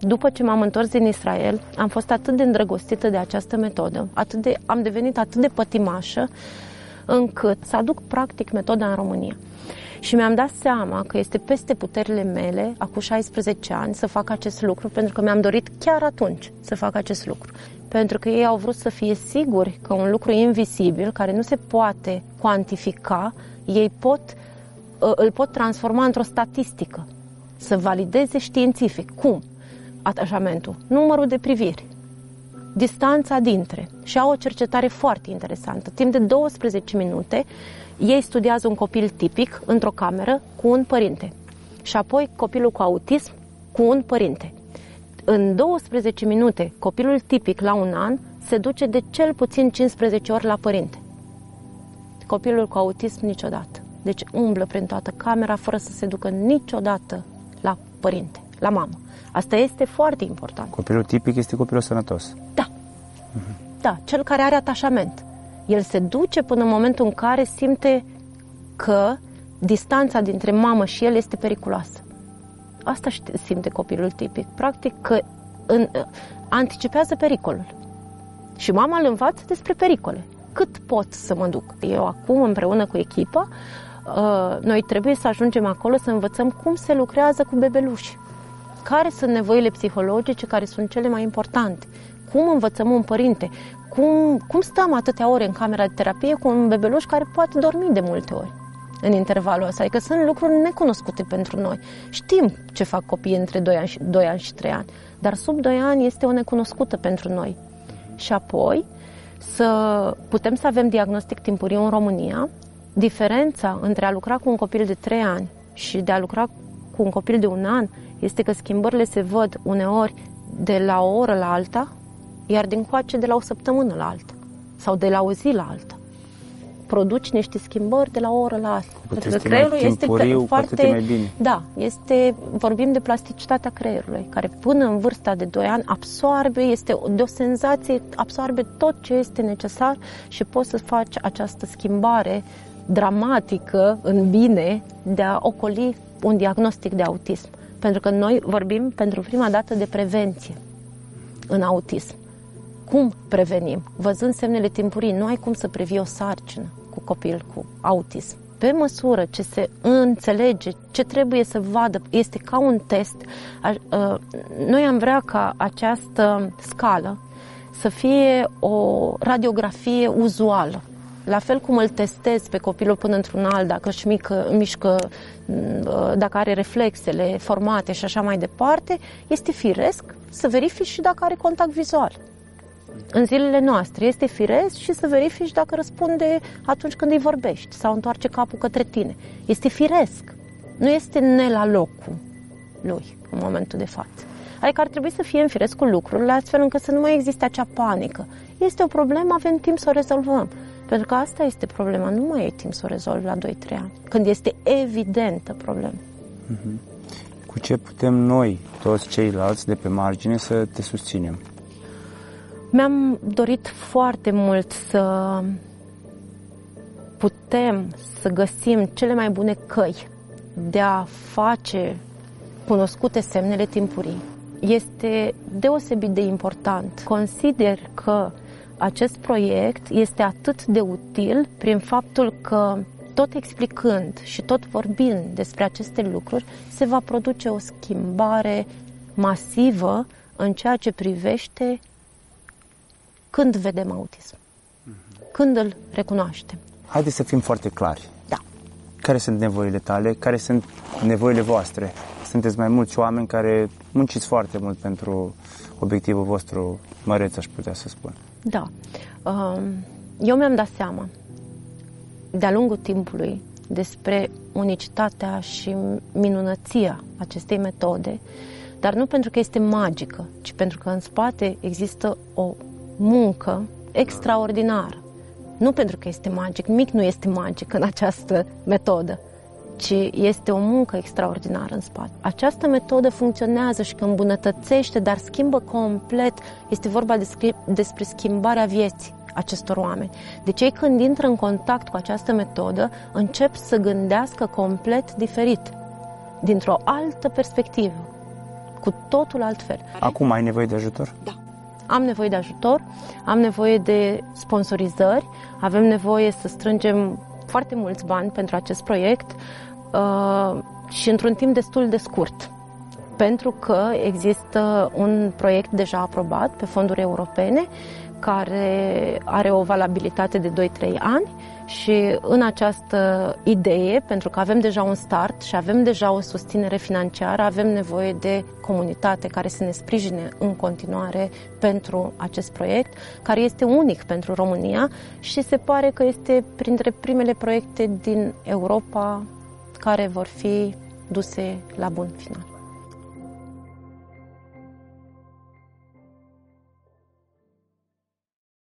după ce m-am întors din Israel, am fost atât de îndrăgostită de această metodă, atât de, am devenit atât de pătimașă, încât să aduc practic metoda în România. Și mi-am dat seama că este peste puterile mele, acum 16 ani, să fac acest lucru, pentru că mi-am dorit chiar atunci să fac acest lucru. Pentru că ei au vrut să fie siguri că un lucru invizibil, care nu se poate cuantifica, ei pot, ă, îl pot transforma într-o statistică, să valideze științific. Cum? Atașamentul, numărul de priviri, distanța dintre și au o cercetare foarte interesantă. Timp de 12 minute, ei studiază un copil tipic într-o cameră cu un părinte și apoi copilul cu autism cu un părinte. În 12 minute, copilul tipic la un an se duce de cel puțin 15 ori la părinte. Copilul cu autism niciodată. Deci umblă prin toată camera fără să se ducă niciodată la părinte, la mamă. Asta este foarte important. Copilul tipic este copilul sănătos. Da. Uh-huh. Da, cel care are atașament. El se duce până în momentul în care simte că distanța dintre mamă și el este periculoasă. Asta simte copilul tipic. Practic că în, anticipează pericolul. Și mama îl învață despre pericole. Cât pot să mă duc? Eu acum, împreună cu echipa, uh, noi trebuie să ajungem acolo să învățăm cum se lucrează cu bebeluși. Care sunt nevoile psihologice care sunt cele mai importante? Cum învățăm un părinte? Cum, cum stăm atâtea ore în camera de terapie cu un bebeluș care poate dormi de multe ori în intervalul ăsta? Adică sunt lucruri necunoscute pentru noi. Știm ce fac copiii între 2 ani și, 2 ani și 3 ani, dar sub 2 ani este o necunoscută pentru noi. Și apoi să putem să avem diagnostic timpuriu în România, diferența între a lucra cu un copil de 3 ani și de a lucra cu un copil de un an este că schimbările se văd uneori de la o oră la alta, iar din coace de la o săptămână la alta sau de la o zi la alta. Produci niște schimbări de la o oră la alta. Pentru că creierul este foarte... Mai bine. Da, este, vorbim de plasticitatea creierului, care până în vârsta de 2 ani absorbe, este de o senzație, absorbe tot ce este necesar și poți să faci această schimbare dramatică în bine de a ocoli un diagnostic de autism. Pentru că noi vorbim pentru prima dată de prevenție în autism. Cum prevenim? Văzând semnele timpurii, nu ai cum să previi o sarcină cu copil cu autism. Pe măsură ce se înțelege ce trebuie să vadă, este ca un test, noi am vrea ca această scală să fie o radiografie uzuală la fel cum îl testez pe copilul până într-un alt, dacă își mică, mișcă, mm, dacă are reflexele formate și așa mai departe, este firesc să verifici și dacă are contact vizual. În zilele noastre este firesc și să verifici dacă răspunde atunci când îi vorbești sau întoarce capul către tine. Este firesc. Nu este ne la locul lui în momentul de față. Adică ar trebui să fie în firesc cu lucrurile astfel încât să nu mai existe acea panică. Este o problemă, avem timp să o rezolvăm. Pentru că asta este problema, nu mai ai timp să o rezolvi la 2-3 ani, când este evidentă problema. Uh-huh. Cu ce putem noi, toți ceilalți de pe margine, să te susținem? Mi-am dorit foarte mult să putem să găsim cele mai bune căi de a face cunoscute semnele timpurii. Este deosebit de important. Consider că acest proiect este atât de util prin faptul că tot explicând și tot vorbind despre aceste lucruri, se va produce o schimbare masivă în ceea ce privește când vedem autism, când îl recunoaștem. Haideți să fim foarte clari. Da. Care sunt nevoile tale? Care sunt nevoile voastre? Sunteți mai mulți oameni care munciți foarte mult pentru obiectivul vostru măreț, aș putea să spun. Da. Um, eu mi-am dat seama de-a lungul timpului despre unicitatea și minunăția acestei metode, dar nu pentru că este magică, ci pentru că în spate există o muncă extraordinară. Nu pentru că este magic, nimic nu este magic în această metodă, ci este o muncă extraordinară în spate. Această metodă funcționează și că îmbunătățește, dar schimbă complet. Este vorba despre schimbarea vieții acestor oameni. Deci ei când intră în contact cu această metodă, încep să gândească complet diferit, dintr-o altă perspectivă, cu totul altfel. Acum ai nevoie de ajutor? Da. Am nevoie de ajutor, am nevoie de sponsorizări, avem nevoie să strângem foarte mulți bani pentru acest proiect. uh, și într-un timp destul de scurt pentru că există un proiect deja aprobat pe fonduri europene care are o valabilitate de 2-3 ani și în această idee, pentru că avem deja un start și avem deja o susținere financiară, avem nevoie de comunitate care să ne sprijine în continuare pentru acest proiect, care este unic pentru România și se pare că este printre primele proiecte din Europa care vor fi duse la bun final.